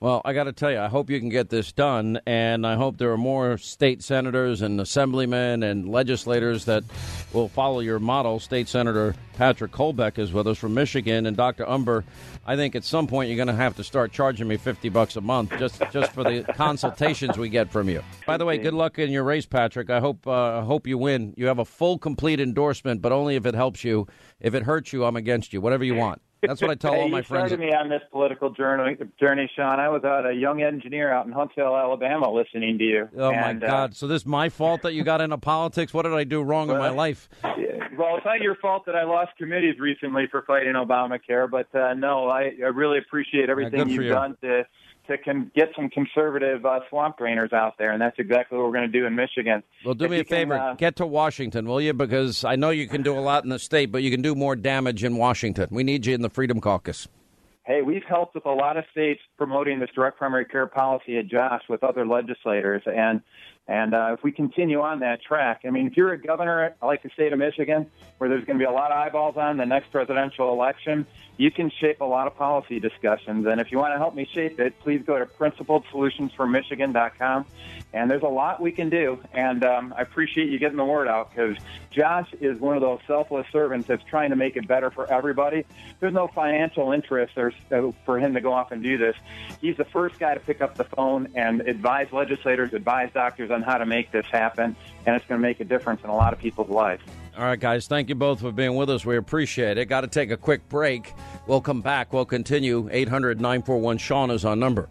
S1: Well, I got to tell you, I hope you can get this done, and I hope there are more state senators and assemblymen and legislators that will follow your model. State Senator Patrick Colbeck is with us from Michigan, and Dr. Umbehr, I think at some point you're going to have to start charging me fifty bucks a month just just for the consultations we get from you. By the way, good luck in your race, Patrick. I hope uh, I hope you win. You have a full, complete endorsement, but only if it helps you. If it hurts you, I'm against you. Whatever you want. That's what I tell
S21: hey,
S1: all my
S21: you
S1: friends.
S21: started me on this political journey, journey, Sean. I was out a young engineer out in Huntsville, Alabama, listening to you.
S1: Oh my
S21: And, uh,
S1: God! So this is my fault that you got into politics? What did I do wrong in my life?
S21: Well, it's not your fault that I lost committees recently for fighting Obamacare, but uh, no, I, I really appreciate everything
S1: for
S21: you've
S1: you.
S21: done to to con- get some conservative uh, swamp drainers out there, and that's exactly what we're going to do in Michigan.
S1: Well, do
S21: If
S1: me a
S21: you can,
S1: favor.
S21: uh,
S1: Get to Washington, will you? Because I know you can do a lot in the state, but you can do more damage in Washington. We need you in the Freedom Caucus.
S21: Hey, we've helped with a lot of states promoting this direct primary care policy at Josh with other legislators, and and uh, if we continue on that track, I mean, if you're a governor like the state of Michigan, where there's going to be a lot of eyeballs on the next presidential election, you can shape a lot of policy discussions. And if you want to help me shape it, please go to principledsolutionsformichigan.com. And there's a lot we can do. And um, I appreciate you getting the word out because Josh is one of those selfless servants that's trying to make it better for everybody. There's no financial interest uh, for him to go off and do this. He's the first guy to pick up the phone and advise legislators, advise doctors on how to make this happen. And it's going to make a difference in a lot of people's lives.
S1: All right, guys, thank you both for being with us. We appreciate it. Got to take a quick break. We'll come back. We'll continue. 800 941 Sean is our number.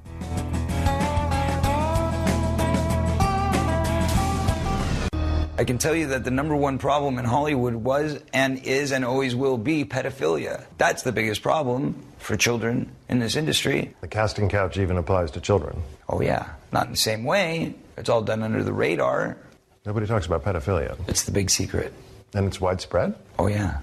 S22: I can tell you that the number one problem in Hollywood was and is and always will be pedophilia. That's the biggest problem for children in this industry.
S23: The casting couch even applies to children.
S22: Oh, yeah. Not in the same way. It's all done under the radar.
S23: Nobody talks about pedophilia.
S22: It's the big secret.
S23: And it's widespread?
S22: Oh, yeah.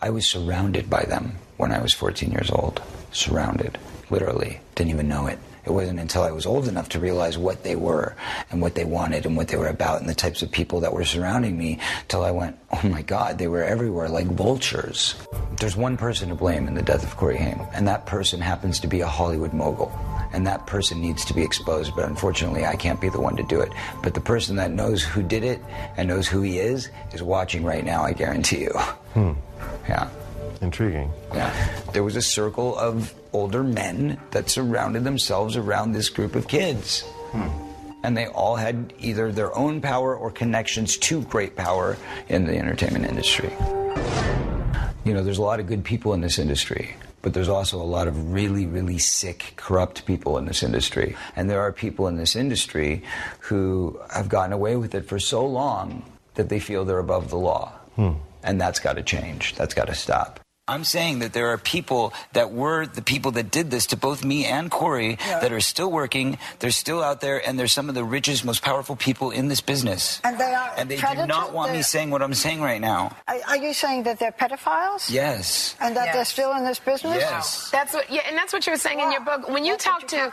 S22: I was surrounded by them when I was 14 years old. Surrounded. Literally. Didn't even know it. It wasn't until I was old enough to realize what they were and what they wanted and what they were about and the types of people that were surrounding me till I went, oh my God, they were everywhere like vultures. There's one person to blame in the death of Corey Haim, and that person happens to be a Hollywood mogul. And that person needs to be exposed, but unfortunately, I can't be the one to do it. But the person that knows who did it and knows who he is is watching right now, I guarantee you.
S23: Hmm.
S22: Yeah.
S23: Intriguing.
S22: Yeah. There was a circle of older men that surrounded themselves around this group of kids. And they all had either their own power or connections to great power in the entertainment industry. You know, there's a lot of good people in this industry, but there's also a lot of really, really sick, corrupt people in this industry. And there are people in this industry who have gotten away with it for so long that they feel they're above the law.
S23: Hmm.
S22: And that's got to change. That's got to stop. I'm saying that there are people that were the people that did this to both me and Corey that are still working. They're still out there, and they're some of the richest, most powerful people in this business.
S24: And they are
S22: And they do not want me saying what I'm saying right now.
S24: Are, are you saying that they're pedophiles?
S22: Yes.
S24: And that they're still in this business?
S22: Yes.
S25: That's what, yeah, and that's what you were saying in your book. When you talk to,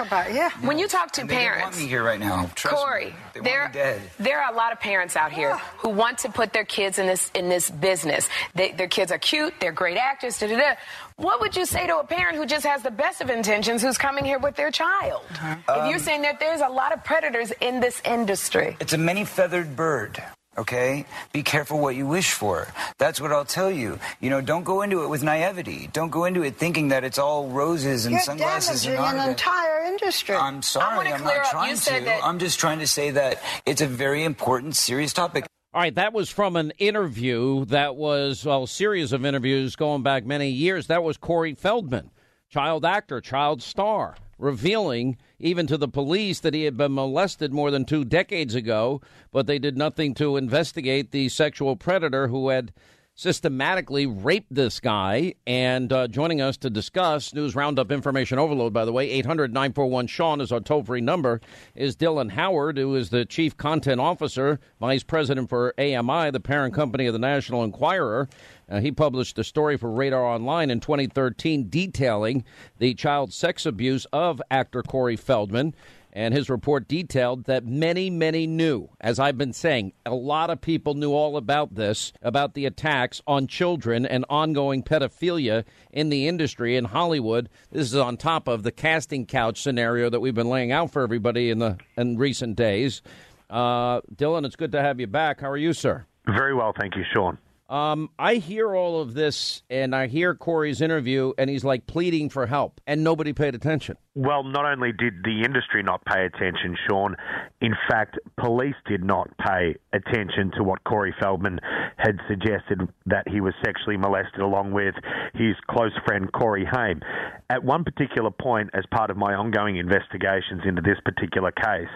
S25: when you talk to
S22: And they don't
S25: parents,
S22: want me here right now. Trust
S25: Corey,
S22: me. They
S25: there,
S22: me dead.
S25: there are a lot of parents out here who want to put their kids in this in this business. They, their kids are cute, they're great actors. Da, da, da. What would you say to a parent who just has the best of intentions, who's coming here with their child? if you're
S22: Um,
S25: saying that there's a lot of predators in this industry,
S22: It's a many feathered bird. Okay? Be careful what you wish for. That's what I'll tell you. You know, don't go into it with naivety. Don't go into it thinking that it's all roses and
S24: You're
S22: sunglasses and
S24: damaging an entire industry.
S22: I'm sorry, I'm not trying to. I'm just trying to say that it's a very important, serious topic.
S1: All right, that was from an interview that was, well, a series of interviews going back many years. That was Corey Feldman, child actor, child star, revealing even to the police that he had been molested more than two decades ago, but they did nothing to investigate the sexual predator who had systematically raped this guy. And uh, joining us to discuss News Roundup Information Overload, by the way, 800 941 Sean is our toll free number, is Dylan Howard, who is the Chief Content Officer, Vice President for AMI, the parent company of the National Enquirer. Uh, he published a story for Radar Online in 2013 detailing the child sex abuse of actor Corey Feldman. And his report detailed that many, many knew, as I've been saying, a lot of people knew all about this, about the attacks on children and ongoing pedophilia in the industry in Hollywood. This is on top of the casting couch scenario that we've been laying out for everybody in the in recent days. Uh, Dylan, it's good to have you back. How are you, sir?
S26: Very well, thank you, Sean.
S1: Um, I hear all of this, and I hear Corey's interview, and he's like pleading for help, and nobody paid attention.
S27: Well, not only did the industry not pay attention, Sean, in fact, police did not pay attention to what Corey Feldman had suggested that he was sexually molested along with his close friend Corey Haim. At one particular point, as part of my ongoing investigations into this particular case,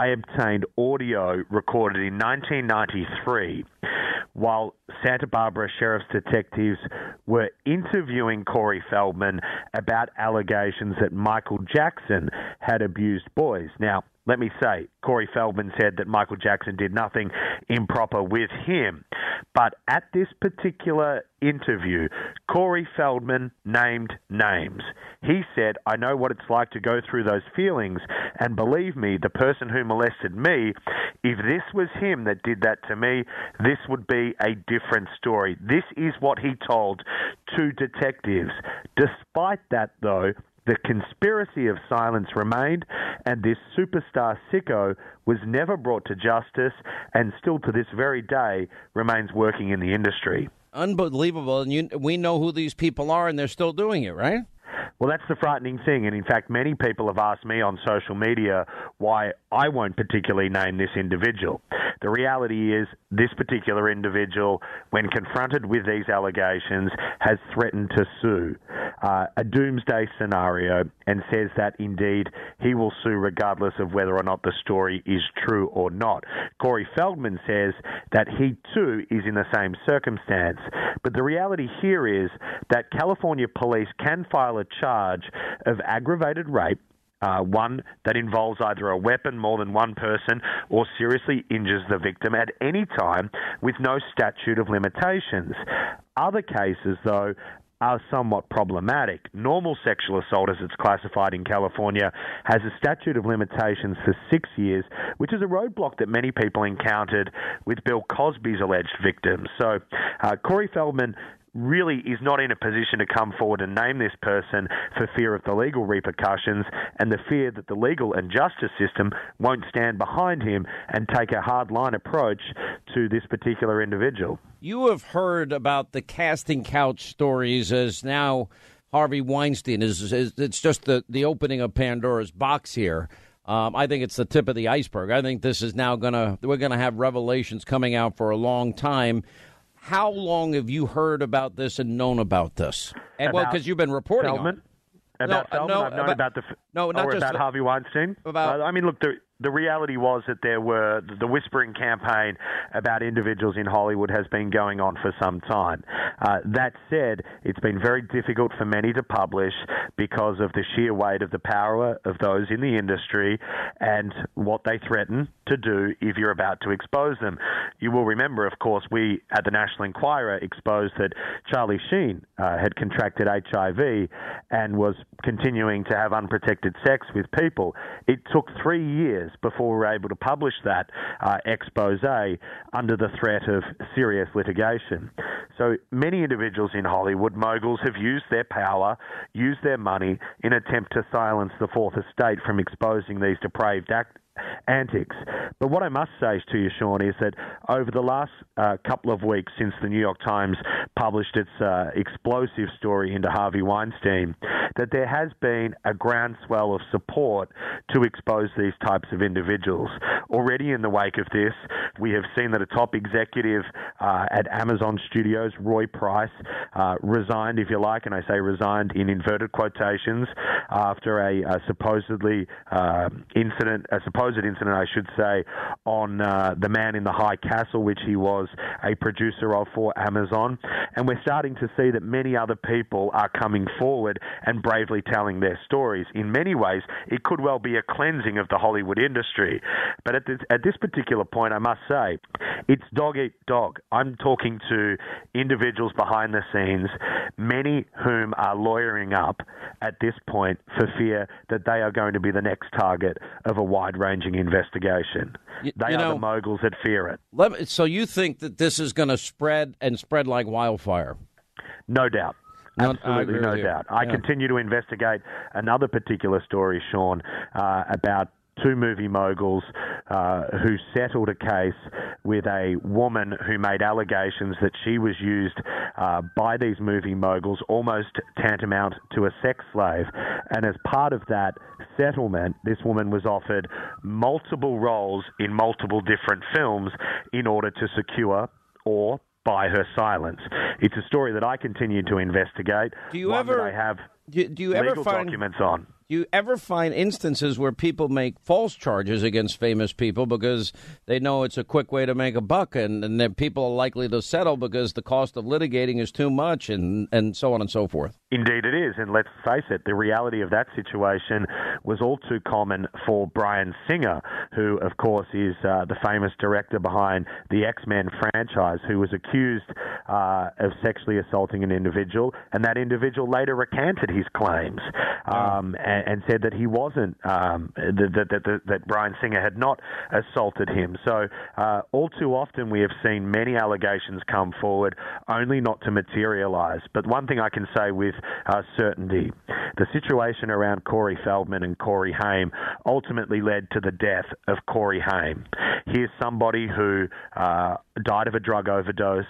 S27: I obtained audio recorded in 1993 while Santa Barbara Sheriff's detectives were interviewing Corey Feldman about allegations that Michael Jackson had abused boys. Now, let me say, Corey Feldman said that Michael Jackson did nothing improper with him. But at this particular interview, Corey Feldman named names. He said, I know what it's like to go through those feelings. And believe me, the person who molested me, if this was him that did that to me, this would be a different story. This is what he told two detectives. Despite that, though, the conspiracy of silence remained, and this superstar sicko was never brought to justice and still to this very day remains working in the industry.
S1: Unbelievable. And you, we know who these people are, and they're still doing it, right?
S27: Well, that's the frightening thing. And in fact, many people have asked me on social media why I won't particularly name this individual. The reality is, this particular individual, when confronted with these allegations, has threatened to sue uh, a doomsday scenario and says that indeed he will sue regardless of whether or not the story is true or not. Corey Feldman says that he too is in the same circumstance. But the reality here is that California police can file a charge of aggravated rape uh, one that involves either a weapon, more than one person, or seriously injures the victim at any time with no statute of limitations. Other cases, though, are somewhat problematic. Normal sexual assault, as it's classified in California, has a statute of limitations for six years, which is a roadblock that many people encountered with Bill Cosby's alleged victims. So, uh, Corey Feldman really is not in a position to come forward and name this person for fear of the legal repercussions and the fear that the legal and justice system won't stand behind him and take a hard line approach to this particular individual.
S1: You have heard about the casting couch stories as now Harvey Weinstein is, is it's just the, the opening of Pandora's box here. Um, I think it's the tip of the iceberg. I think this is now gonna we're gonna have revelations coming out for a long time how long have you heard about this and known about this? And well, because you've been reporting
S27: Feldman?
S1: on it.
S27: About
S1: no,
S27: Feldman,
S1: no,
S27: I've known
S1: about,
S27: about the
S1: no, not
S27: or
S1: just
S27: about Harvey Weinstein.
S1: About
S27: uh, I mean, look, the the reality was that there were the whispering campaign about individuals in Hollywood has been going on for some time. Uh, that said, it's been very difficult for many to publish because of the sheer weight of the power of those in the industry and what they threaten to do if you're about to expose them. You will remember, of course, we at the National Enquirer exposed that Charlie Sheen uh, had contracted HIV and was continuing to have unprotected sex with people. It took three years before we were able to publish that uh, expose under the threat of serious litigation. So many individuals in Hollywood, moguls, have used their power, used their money in attempt to silence the Fourth Estate from exposing these depraved acts antics. But what I must say to you, Sean, is that over the last uh, couple of weeks since the New York Times published its uh, explosive story into Harvey Weinstein, that there has been a groundswell of support to expose these types of individuals. Already in the wake of this, we have seen that a top executive uh, at Amazon Studios, Roy Price, uh, resigned, if you like, and I say resigned in inverted quotations, after a, a supposedly uh, incident, a supposed supposed incident, I should say, on uh, the man in the high castle, which he was a producer of for Amazon. And we're starting to see that many other people are coming forward and bravely telling their stories. In many ways, it could well be a cleansing of the Hollywood industry. But at this, at this particular point, I must say, it's dog eat dog. I'm talking to individuals behind the scenes, many whom are lawyering up at this point for fear that they are going to be the next target of a wide range ranging investigation.
S1: You,
S27: they
S1: you
S27: are
S1: know,
S27: the moguls that fear it.
S1: Me, so you think that this is going to spread and spread like wildfire?
S27: No doubt.
S1: No,
S27: Absolutely, no doubt. I
S1: yeah.
S27: continue to investigate another particular story, Sean, uh, about two movie moguls uh, who settled a case with a woman who made allegations that she was used uh, by these movie moguls almost tantamount to a sex slave. And as part of that settlement, this woman was offered multiple roles in multiple different films in order to secure or buy her silence. It's a story that I continue to investigate.
S1: Do you ever-
S27: I have
S1: Do, do you ever
S27: legal
S1: find
S27: documents on?
S1: Do you ever find instances where people make false charges against famous people because they know it's a quick way to make a buck, and, and that people are likely to settle because the cost of litigating is too much, and, and so on and so forth?
S27: Indeed, it is. And let's face it, the reality of that situation was all too common for Bryan Singer, who, of course, is uh, the famous director behind the X Men franchise, who was accused uh, of sexually assaulting an individual. And that individual later recanted his claims um, and, and said that he wasn't, um, that, that, that, that, Bryan Singer had not assaulted him. So, uh, all too often, we have seen many allegations come forward only not to materialize. But one thing I can say with uh, certainty the situation around Corey Feldman and Corey Haim ultimately led to the death of Corey Haim. He is somebody who uh, died of a drug overdose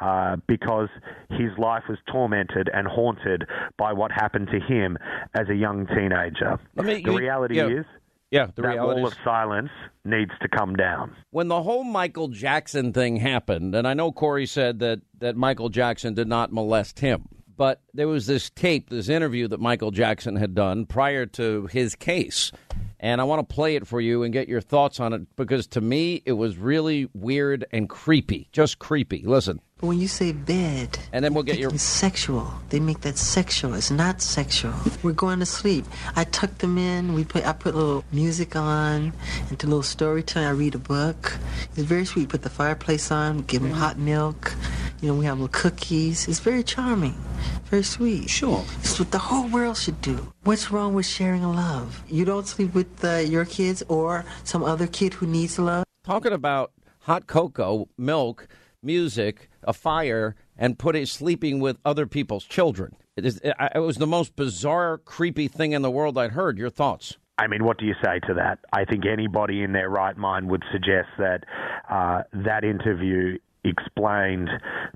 S27: uh, because his life was tormented and haunted by what happened to him as a young teenager. The
S1: you-
S27: reality
S1: yeah.
S27: is
S1: Yeah, the
S27: that
S1: reality
S27: wall
S1: is-
S27: of silence needs to come down.
S1: when the whole Michael Jackson thing happened, and I know Corey said that, that Michael Jackson did not molest him, but there was this tape, this interview that Michael Jackson had done prior to his case. And I want to play it for you and get your thoughts on it because to me it was really weird and creepy. Just creepy. Listen.
S28: But when you say bed,
S1: and then we'll get your
S28: it's sexual. They make that sexual. It's not sexual. We're going to sleep. I tuck them in. We put I put a little music on, into a little storytelling. I read a book. It's very sweet. Put the fireplace on. Give them hot milk. You know, we have little cookies. It's very charming, very sweet. Sure. It's what the whole world should do. What's wrong with sharing love? You don't sleep with uh, your kids or some other kid who needs love.
S1: talking about hot cocoa, milk, music, a fire, and putting sleeping with other people's children. It, is, it, it was the most bizarre, creepy thing in the world I'd heard. Your thoughts?
S27: I mean, what do you say to that? I think anybody in their right mind would suggest that uh, that interview explained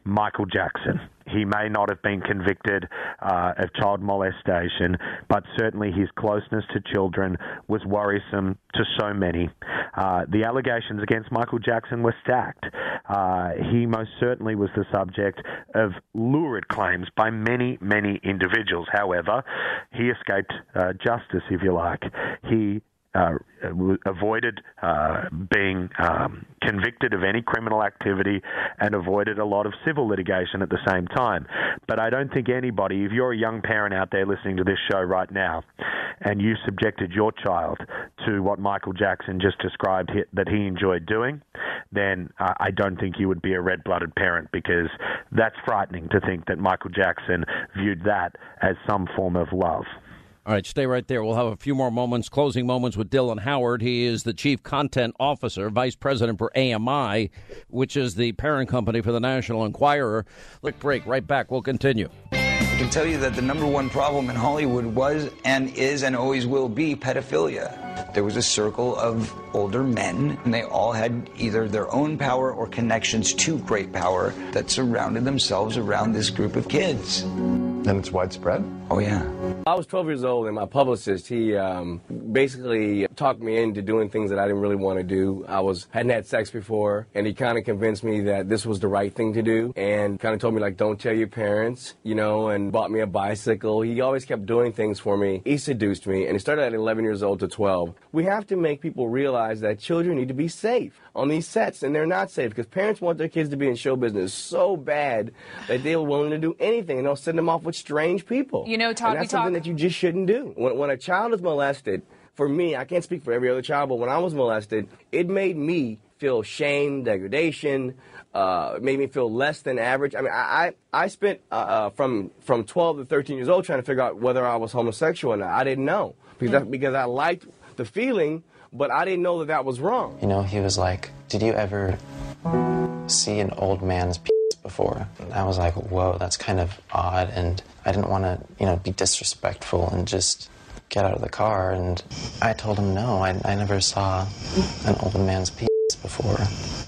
S27: Michael Jackson. He may not have been convicted uh, of child molestation, but certainly his closeness to children was worrisome to so many. Uh, the allegations against Michael Jackson were stacked. Uh, he most certainly was the subject of lurid claims by many, many individuals. However, he escaped uh, justice, if you like. He uh, avoided uh, being um, convicted of any criminal activity and avoided a lot of civil litigation at the same time. But I don't think anybody, if you're a young parent out there listening to this show right now, and you subjected your child to what Michael Jackson just described that he enjoyed doing, then I don't think you would be a red blooded parent because that's frightening to think that Michael Jackson viewed that as some form of love.
S1: All right, stay right there. We'll have a few more moments, closing moments with Dylan Howard. He is the Chief Content Officer, Vice President for AMI, which is the parent company for the National Enquirer. Quick break, right back. We'll continue.
S22: I can tell you that the number one problem in Hollywood was and is and always will be pedophilia. There was a circle of older men, and they all had either their own power or connections to great power that surrounded themselves around this group of kids.
S23: And it's widespread?
S22: Oh, yeah.
S29: I was 12 years old, and my publicist, he um, basically talked me into doing things that I didn't really want to do. I was hadn't had sex before, and he kind of convinced me that this was the right thing to do, and kind of told me like, don't tell your parents, you know, and bought me a bicycle. He always kept doing things for me. He seduced me, and he started at 11 years old to 12. We have to make people realize that children need to be safe on these sets, and they're not safe because parents want their kids to be in show business so bad that they're willing to do anything, and they'll send them off with strange people.
S30: You know, Todd,
S29: and that's something
S30: talk-
S29: that you just shouldn't do. When, when a child is molested, for me, I can't speak for every other child, but when I was molested, it made me feel shame, degradation. Uh, it made me feel less than average. I mean, I I, I spent uh, uh, from from 12 to 13 years old trying to figure out whether I was homosexual or not. I didn't know because that, because I liked the feeling, but I didn't know that that was wrong.
S31: You know, he was like, Did you ever see an old man's penis before? And I was like, Whoa, that's kind of odd. And I didn't want to, you know, be disrespectful and just get out of the car, and I told him no, I, I never saw an old man's penis before.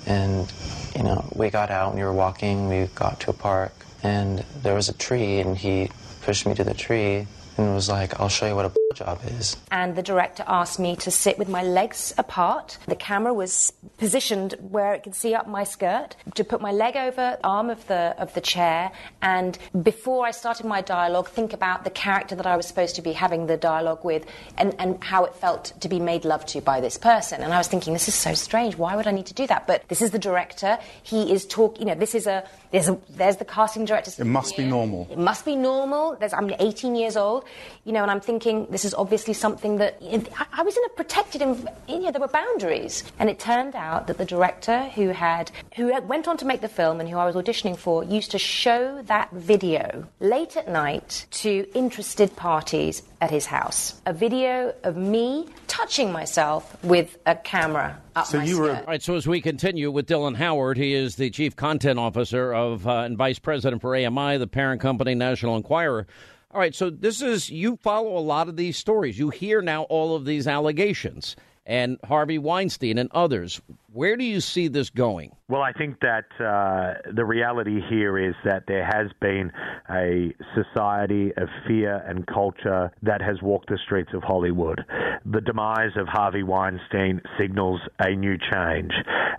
S31: And, you know, we got out and we were walking, we got to a park, and there was a tree, and he pushed me to the tree and was like, I'll show you what a job is.
S32: and the director asked me to sit with my legs apart. The camera was positioned where it could see up my skirt, to put my leg over arm of the of the chair, and before I started my dialogue, think about the character that I was supposed to be having the dialogue with, and, and how it felt to be made love to by this person. And I was thinking, this is so strange. Why would I need to do that? But this is the director. He is talking. You know, this is a there's a there's the casting director.
S33: It must be normal.
S32: It must be normal. There's, I'm 18 years old, you know, and I'm thinking this is obviously something that I, I was in a protected, env- you know, there were boundaries. And it turned out that the director who had, who went on to make the film and who I was auditioning for used to show that video late at night to interested parties at his house. A video of me touching myself with a camera up my skirt.
S1: All right, so as we continue with Dylan Howard, he is the Chief Content Officer of uh, and Vice President for AMI, the parent company National Enquirer. All right, so this is, you follow a lot of these stories. You hear now all of these allegations and Harvey Weinstein and others. Where do you see this going?
S27: Well, I think that uh, the reality here is that there has been a society of fear and culture that has walked the streets of Hollywood. The demise of Harvey Weinstein signals a new change,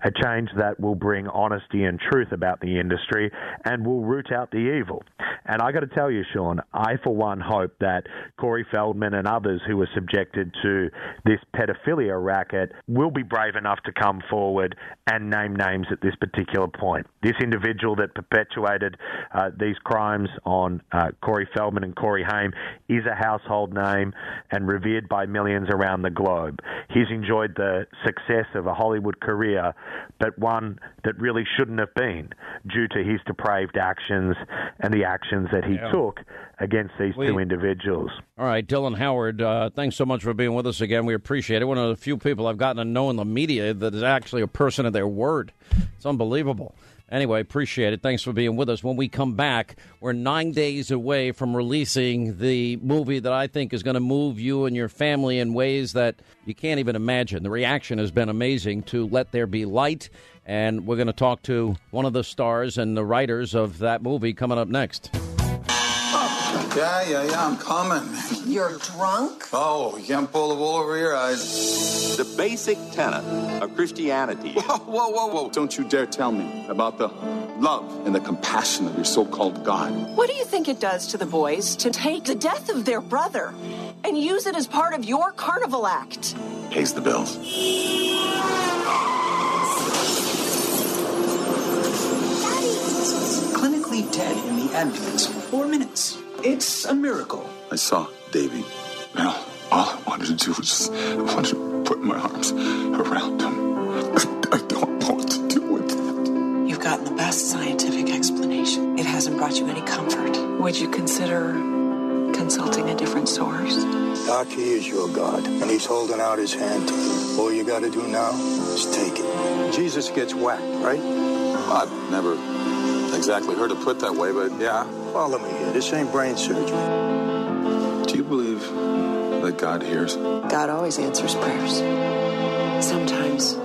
S27: a change that will bring honesty and truth about the industry and will root out the evil. And I got to tell you, Sean, I for one hope that Corey Feldman and others who were subjected to this pedophilia racket will be brave enough to come forward and name names at this particular point. This individual that perpetuated uh, these crimes on uh, Corey Feldman and Corey Haim is a household name and revered by millions around the globe. He's enjoyed the success of a Hollywood career, but one that really shouldn't have been due to his depraved actions and the actions that he
S1: Yeah.
S27: took against these
S1: We-
S27: two individuals.
S1: All right, Dylan Howard, uh, thanks so much for being with us again. We appreciate it. One of the few people I've gotten to know in the media that is actually a person of their word. It's unbelievable. Anyway, appreciate it. Thanks for being with us. When we come back, we're nine days away from releasing the movie that I think is going to move you and your family in ways that you can't even imagine. The reaction has been amazing to Let There Be Light, and we're going to talk to one of the stars and the writers of that movie coming up next.
S34: Yeah, yeah, yeah, I'm coming.
S35: You're drunk?
S34: Oh, you can't pull the wool over your eyes.
S26: The basic tenet of Christianity.
S34: Whoa, whoa, whoa, whoa. Don't you dare tell me about the love and the compassion of your so called God.
S35: What do you think it does to the boys to take the death of their brother and use it as part of your carnival act?
S34: Pays the bills.
S36: Clinically dead in the ambulance for four minutes. It's a miracle.
S34: I saw Davy. Now, all I wanted to do was just, I wanted to put my arms around him. I don't know what to do with it.
S35: You've gotten the best scientific explanation. It hasn't brought you any comfort. Would you consider consulting a different source?
S37: Doc, he is your God, and he's holding out his hand to you. All you got to do now is take it. Jesus gets whacked, right?
S34: I've never exactly heard it put that way, but yeah.
S37: Follow me here. This ain't brain surgery.
S34: Do you believe that God hears?
S35: God always answers prayers. Sometimes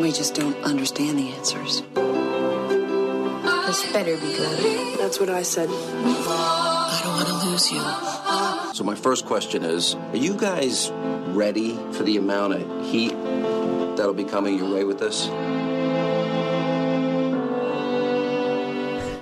S35: we just don't understand the answers. This better be good. That's what I said. I don't want to lose you.
S38: So my first question is, are you guys ready for the amount of heat that'll be coming your way with this?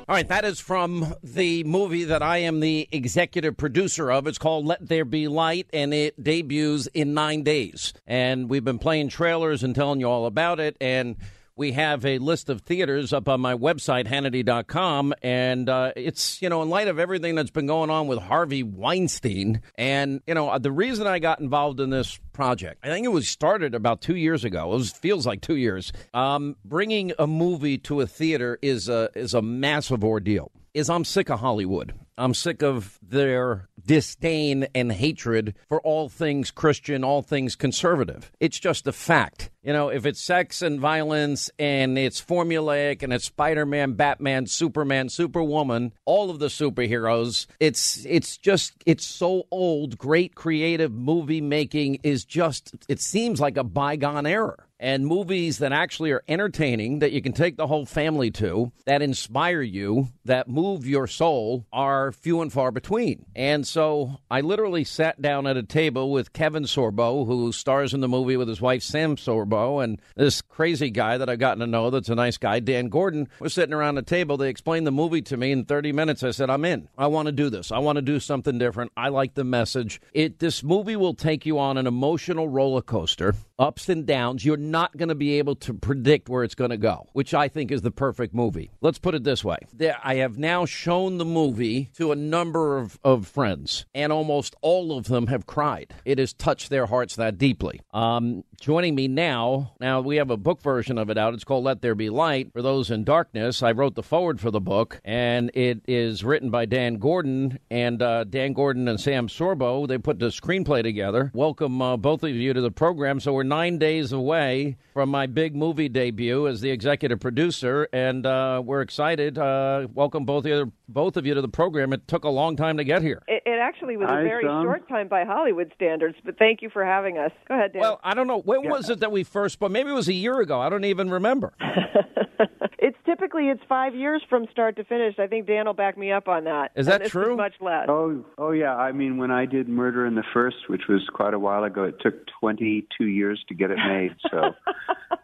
S1: All right, that is from the movie that I am the executive producer of. It's called Let There Be Light, and it debuts in nine days. And we've been playing trailers and telling you all about it. And we have a list of theaters up on my website, Hannity.com. And uh, it's, you know, in light of everything that's been going on with Harvey Weinstein, and, you know, the reason I got involved in this project, I think it was started about two years ago. It was, feels like two years. Um, bringing a movie to a theater is a, is a massive ordeal. Is I'm sick of Hollywood. I'm sick of their disdain and hatred for all things Christian, all things conservative. It's just a fact. You know, if it's sex and violence and it's formulaic and it's Spider-Man, Batman, Superman, Superwoman, all of the superheroes, it's it's just it's so old. Great creative movie making is just it seems like a bygone era and movies that actually are entertaining, that you can take the whole family to, that inspire you, that move your soul, are few and far between. And so I literally sat down at a table with Kevin Sorbo, who stars in the movie with his wife Sam Sorbo, and this crazy guy that I've gotten to know that's a nice guy, Dan Gordon. We're sitting around the table. They explained the movie to me in 30 minutes. I said, I'm in. I want to do this. I want to do something different. I like the message. It this movie will take you on an emotional roller coaster, ups and downs. You're not going to be able to predict where it's going to go, which I think is the perfect movie. Let's put it this way There- I have now shown the movie to a number of, of friends, and almost all of them have cried. It has touched their hearts that deeply. Um, joining me now, now we have a book version of it out. It's called Let There Be Light. For those in darkness, I wrote the foreword for the book, and it is written by Dan Gordon. And uh, Dan Gordon and Sam Sorbo, they put the screenplay together. Welcome uh, both of you to the program. So we're nine days away from my big movie debut as the executive producer, and uh, we're excited. Uh, welcome both of you, both of you to the program. It took a long time to get here.
S33: It, it actually was
S1: Hi,
S33: a very
S1: Sam.
S33: short time by Hollywood standards, but thank you for having us. Go ahead, Dan.
S1: Well, I don't know. When was it that we first spoke? Maybe it was a year ago. I don't even remember.
S33: it's typically it's five years from start to finish. I think Dan will back me up on that.
S1: Is that
S33: And this
S1: true?
S33: much less.
S39: Oh, oh yeah. I mean, when I did Murder in the First, which was quite a while ago, it took 22 years to get it made. So,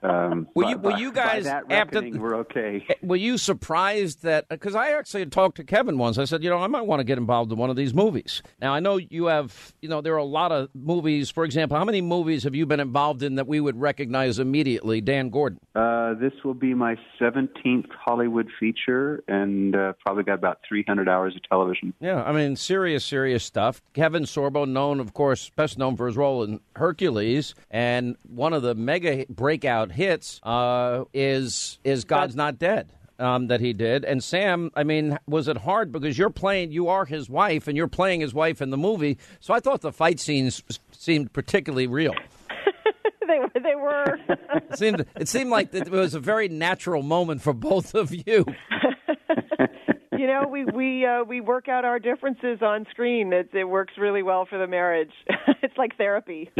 S39: um,
S1: Were
S39: by-
S1: you- were
S39: by-
S1: you
S39: by
S1: guys
S39: that
S1: after-
S39: we're okay.
S1: Were you surprised that? Because I actually had talked to Kevin once. I said, you know, I might want to get involved in one of these movies. Now I know you have, you know, there are a lot of movies. For example, how many movies have you been involved in that we would recognize immediately? Dan Gordon.
S39: Uh, this will be my 17th Hollywood feature, and uh, probably got about 300 hours of television.
S1: Yeah, I mean, serious, serious stuff. Kevin Sorbo, known, of course, best known for his role in Hercules, and one of the mega breakout hits uh, is is God's Not Dead. Um, that he did, and Sam. I mean, was it hard because you're playing, you are his wife, and you're playing his wife in the movie. So I thought the fight scenes seemed particularly real.
S33: they were. They were.
S1: It seemed it seemed like it was a very natural moment for both of you.
S33: you know, we we uh, we work out our differences on screen. It it works really well for the marriage. it's like therapy.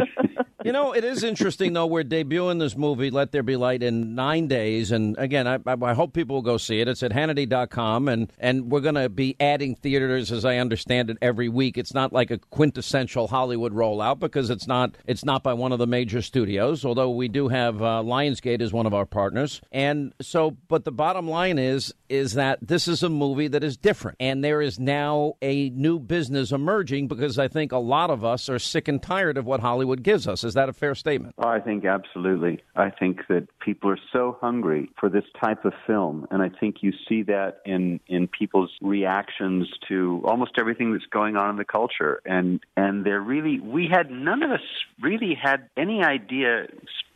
S1: You know, it is interesting though. We're debuting this movie, "Let There Be Light," in nine days, and again, I, I hope people will go see it. It's at Hannity.com, and and we're going to be adding theaters, as I understand it, every week. It's not like a quintessential Hollywood rollout because it's not it's not by one of the major studios. Although we do have uh, Lionsgate as one of our partners, and so. But the bottom line is is that this is a movie that is different, and there is now a new business emerging because I think a lot of us are sick and tired of what Hollywood gives us. Is that a fair statement?
S39: Oh, I think absolutely. I think that people are so hungry for this type of film, and I think you see that in in people's reactions to almost everything that's going on in the culture. And and they're really we had none of us really had any idea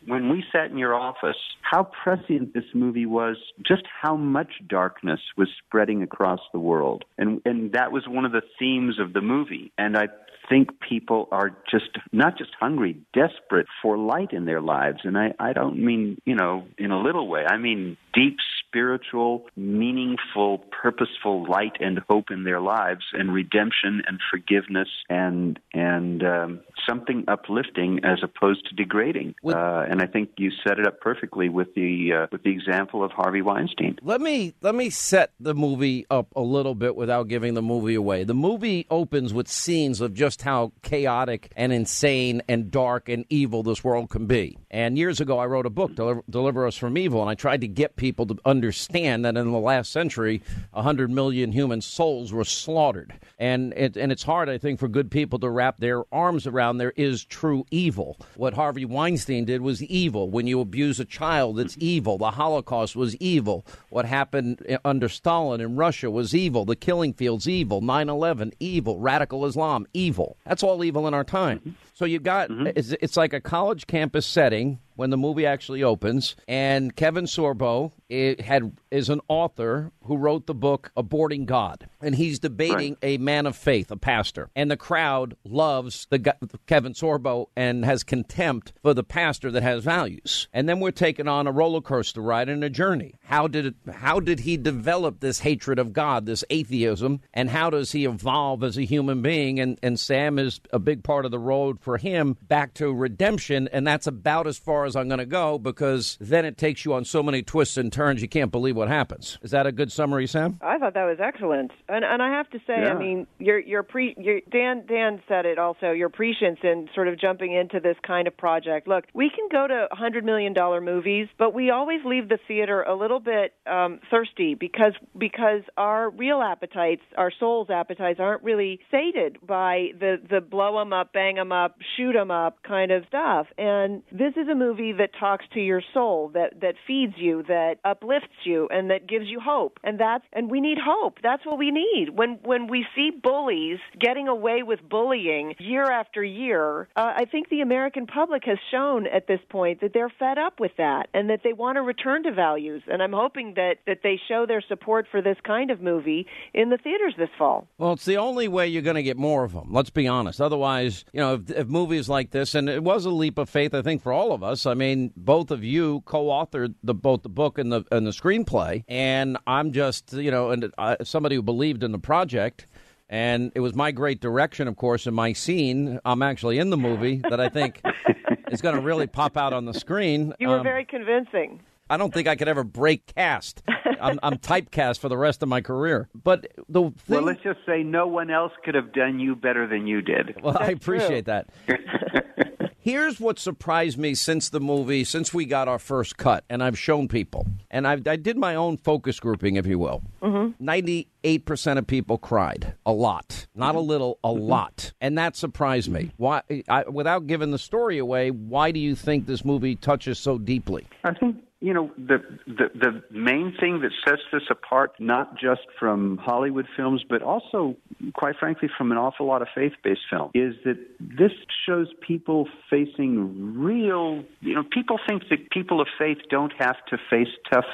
S39: when we sat in your office how prescient this movie was, just how much darkness was spreading across the world, and and that was one of the themes of the movie. And I think people are just not just hungry, desperate for light in their lives. And I, I don't mean, you know, in a little way. I mean deep spiritual, meaningful, purposeful light and hope in their lives and redemption and forgiveness and and um, something uplifting as opposed to degrading. Uh, and I think you set it up perfectly with the uh, with the example of Harvey Weinstein.
S1: Let me let me set the movie up a little bit without giving the movie away. The movie opens with scenes of just how chaotic and insane and dark and evil this world can be. And years ago, I wrote a book, Deliver, Deliver Us from Evil, and I tried to get people to understand that in the last century, 100 million human souls were slaughtered. And, it, and it's hard, I think, for good people to wrap their arms around there is true evil. What Harvey Weinstein did was evil. When you abuse a child, it's evil. The Holocaust was evil. What happened under Stalin in Russia was evil. The killing fields, evil. 9 11, evil. Radical Islam, evil. That's all evil in our time. Mm-hmm. So you've got mm-hmm. it's, it's like a college campus setting when the movie actually opens, and Kevin Sorbo had is an author who wrote the book Aborting God, and he's debating a man of faith, a pastor, and the crowd loves the Kevin Sorbo and has contempt for the pastor that has values. And then we're taken on a roller coaster ride and a journey. How did it, how did he develop this hatred of God, this atheism, and how does he evolve as a human being? And and Sam is a big part of the road for him back to redemption, and that's about as far as I'm going to go because then it takes you on so many twists and turns you can't believe what happens. Is that a good summary, Sam?
S33: I thought that was excellent, and and I have to say,
S1: Yeah.
S33: I mean, your your pre your, Dan Dan said it also. Your prescience in sort of jumping into this kind of project. Look, we can go to hundred million dollar movies, but we always leave the theater a little bit um, thirsty because because our real appetites, our soul's appetites, aren't really sated by the the blow 'em up, bang 'em up, shoot 'em up kind of stuff. And this is a movie that talks to your soul, that that feeds you, that uplifts you, and that gives you hope. And that's and we need hope. That's what we need. When when we see bullies getting away with bullying year after year, uh, I think the American public has shown at this point that they're fed up with that and that they want to return to values. And I'm hoping that that they show their support for this kind of movie in the theaters this fall.
S1: Well, it's the only way you're going to get more of them. Let's be honest. Otherwise, you know, if, if movies like this, and it was a leap of faith, I think, for all of us. I mean, both of you co-authored the both the book and the and the screenplay, and I'm just, you know, and uh, somebody who believed in the project. And it was my great direction, of course, in my scene. I'm actually in the movie that I think is going to really pop out on the screen.
S33: You were
S1: Um,
S33: very convincing.
S1: I don't think I could ever break cast. I'm, I'm typecast for the rest of my career. But the thing,
S39: Well, let's just say no one else could have done you better than you did.
S1: Well, I appreciate that. Here's what surprised me since the movie, since we got our first cut, and I've shown people, and I, I did my own focus grouping, if you will.
S33: Mm-hmm.
S1: 98% of people cried. A lot. Not a little, a lot. And that surprised me. Why, I, without giving the story away, why do you think this movie touches so deeply?
S39: I think you know the, the the main thing that sets this apart, not just from Hollywood films, but also, quite frankly, from an awful lot of faith-based film, is that this shows people facing real. You know, people think that people of faith don't have to face tough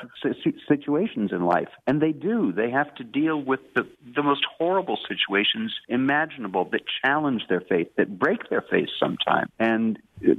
S39: situations in life, and they do. They have to deal with the the most horrible situations imaginable that challenge their faith, that break their faith sometimes, and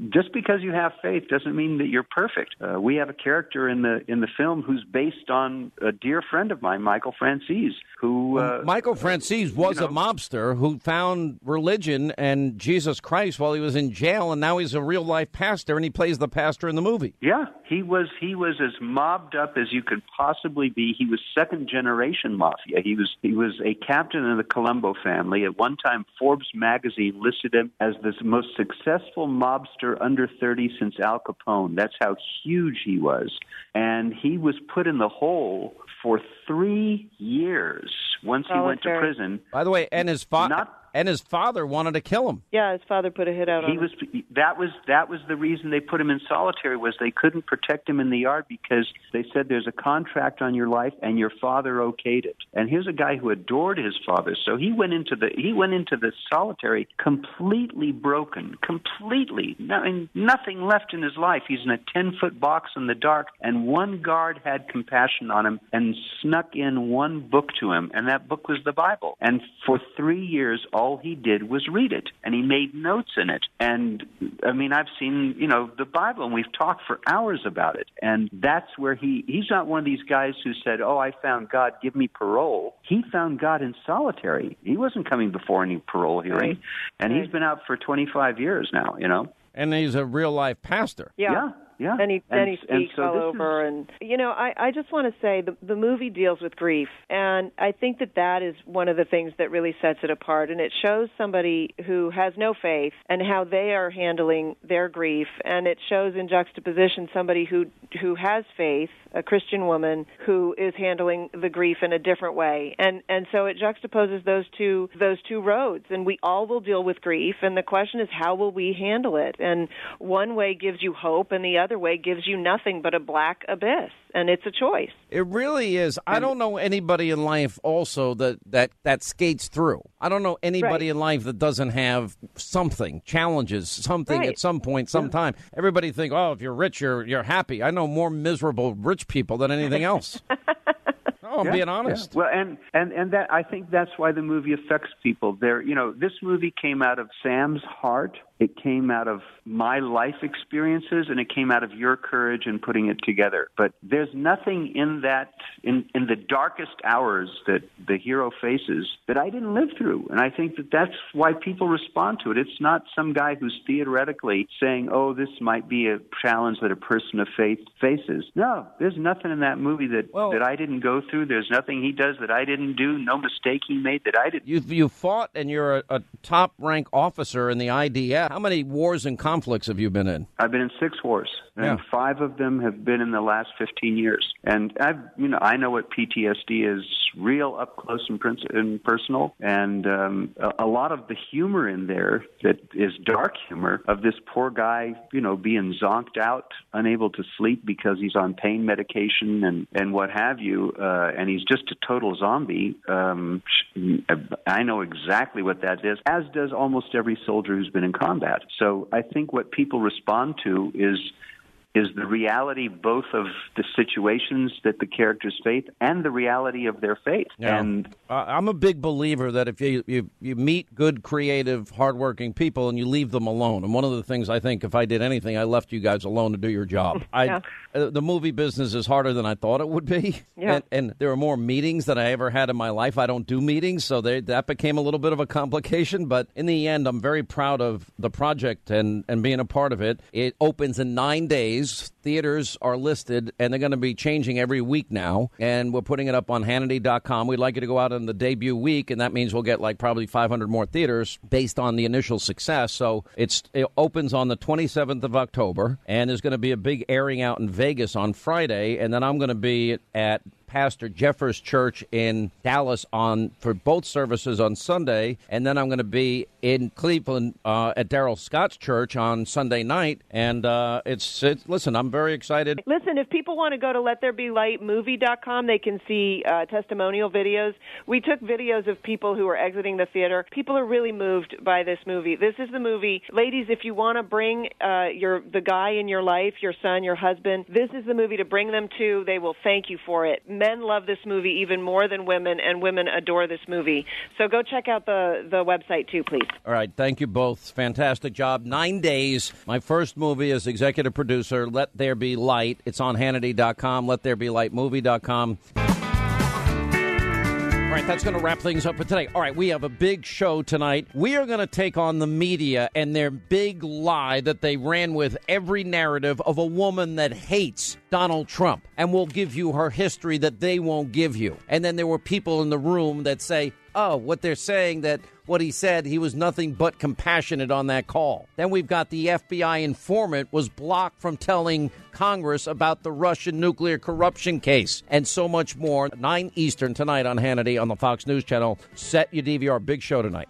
S39: just because you have faith doesn't mean that you're perfect. Uh, we have a character in the in the film who's based on a dear friend of mine, Michael Franzese, who uh,
S1: Michael Franzese was a mobster who found religion and Jesus Christ while he was in jail, and now he's a real life pastor, and he plays the pastor in the movie.
S39: Yeah, he was he was as mobbed up as you could possibly be. He was second generation mafia. He was he was a captain in the Colombo family. At one time, Forbes magazine listed him as the most successful mobster under 30 since Al Capone. That's how huge he was. And he was put in the hole for 3 years once he oh, went to prison.
S1: By the way, and his father and his father wanted to kill him.
S33: Yeah, his father put a hit out on him.
S39: he
S33: him.
S39: was that was that was the reason they put him in solitary was they couldn't protect him in the yard because they said there's a contract on your life and your father okayed it and here's a guy who adored his father so he went into the he went into the solitary completely broken completely no, and nothing left in his life he's in a 10 foot box in the dark and one guard had compassion on him and snuck in one book to him and that book was the bible and for 3 years all he did was read it and he made notes in it. And i mean i've seen you know the bible and we've talked for hours about it. And that's where he he's not one of these guys who said oh i found god give me parole. He found god in solitary. He wasn't coming before any parole hearing. And he's been out for 25 years now you know?
S1: And he's a real life pastor.
S33: Yeah.
S39: yeah yeah.
S33: And he
S39: and,
S33: then he speaks
S39: so
S33: all over, and you know, I I just want to say the the movie deals with grief, and I think that that is one of the things that really sets it apart, and it shows somebody who has no faith and how they are handling their grief, and it shows in juxtaposition somebody who who has faith, a Christian woman who is handling the grief in a different way, and and so it juxtaposes those two those two roads, and we all will deal with grief, and the question is how will we handle it, and one way gives you hope, and the other way gives you nothing but a black abyss, and it's a choice.
S1: It really is. I don't know anybody in life also that that that skates through. I don't know anybody
S33: Right.
S1: in life that doesn't have something, challenges, something
S33: Right.
S1: at some point, sometime. Everybody think, "Oh, if you're rich, you're you're happy." I know more miserable rich people than anything else. oh, I'm
S39: Yeah,
S1: being honest.
S39: yeah. Well, and and and that I think that's why the movie affects people. There, you know, this movie came out of Sam's heart. It came out of my life experiences, and it came out of your courage in putting it together. But there's nothing in that in in the darkest hours that the hero faces that I didn't live through, and I think that that's why people respond to it. It's not some guy who's theoretically saying, "Oh, this might be a challenge that a person of faith faces." No, there's nothing in that movie that that I didn't go through. There's nothing he does that I didn't do. No mistake he made that I didn't.
S1: You you fought and you're a, a top rank officer in the IDF. How many wars and conflicts have you been in?
S39: I've been in six wars, and
S1: Yeah.
S39: five of them have been in the last 15 years. And I've, you know, I know what PTSD is, real up close and, prin- and personal. And um, a, a lot of the humor in there that is dark humor of this poor guy, you know, being zonked out, unable to sleep because he's on pain medication and and what have you, uh, and he's just a total zombie. Um, I know exactly what that is, as does almost every soldier who's been in combat. So I think what people respond to is is the reality both of the situations that the characters face and the reality of their faith.
S1: Yeah.
S39: And
S1: Uh, I'm a big believer that if you, you you meet good, creative, hardworking people and you leave them alone, and one of the things I think if I did anything, I left you guys alone to do your job. I
S33: Yeah.
S1: uh, the movie business is harder than I thought it would be,
S33: Yeah.
S1: and, and there are more meetings than I ever had in my life. I don't do meetings, so they, that became a little bit of a complication. But in the end, I'm very proud of the project and and being a part of it. It opens in nine days. Theaters are listed, and they're going to be changing every week now. And we're putting it up on Hannity.com. We'd like you to go out on the debut week, and that means we'll get like probably 500 more theaters based on the initial success. So it's it opens on the 27th of October, and there's going to be a big airing out in Vegas on Friday, and then I'm going to be at Pastor Jeffress Church in Dallas on for both services on Sunday, and then I'm going to be in Cleveland uh, at Darrell Scott's church on Sunday night. And uh, it's, it's listen, I'm very excited.
S33: Listen, if people want to go to lettherebelightmovie.com, they can see uh, testimonial videos. We took videos of people who are exiting the theater. People are really moved by this movie. This is the movie, ladies. If you want to bring uh, your the guy in your life, your son, your husband, this is the movie to bring them to. They will thank you for it. Love this movie even more than women, and women adore this movie. So go check out the the website too, please.
S1: All right, thank you both. Fantastic job. Nine days. My first movie as executive producer, Let There Be Light. It's on Hannity.com, Let There Be Light Movie.com. All right, that's going to wrap things up for today. All right, we have a big show tonight. We are going to take on the media and their big lie that they ran with every narrative of a woman that hates Donald Trump. And we'll give you her history that they won't give you. And then there were people in the room that say, oh, what they're saying that what he said, he was nothing but compassionate on that call. Then we've got the FBI informant was blocked from telling Congress about the Russian nuclear corruption case and so much more. 9 Eastern tonight on Hannity on the Fox News Channel. Set your DVR. Big show tonight.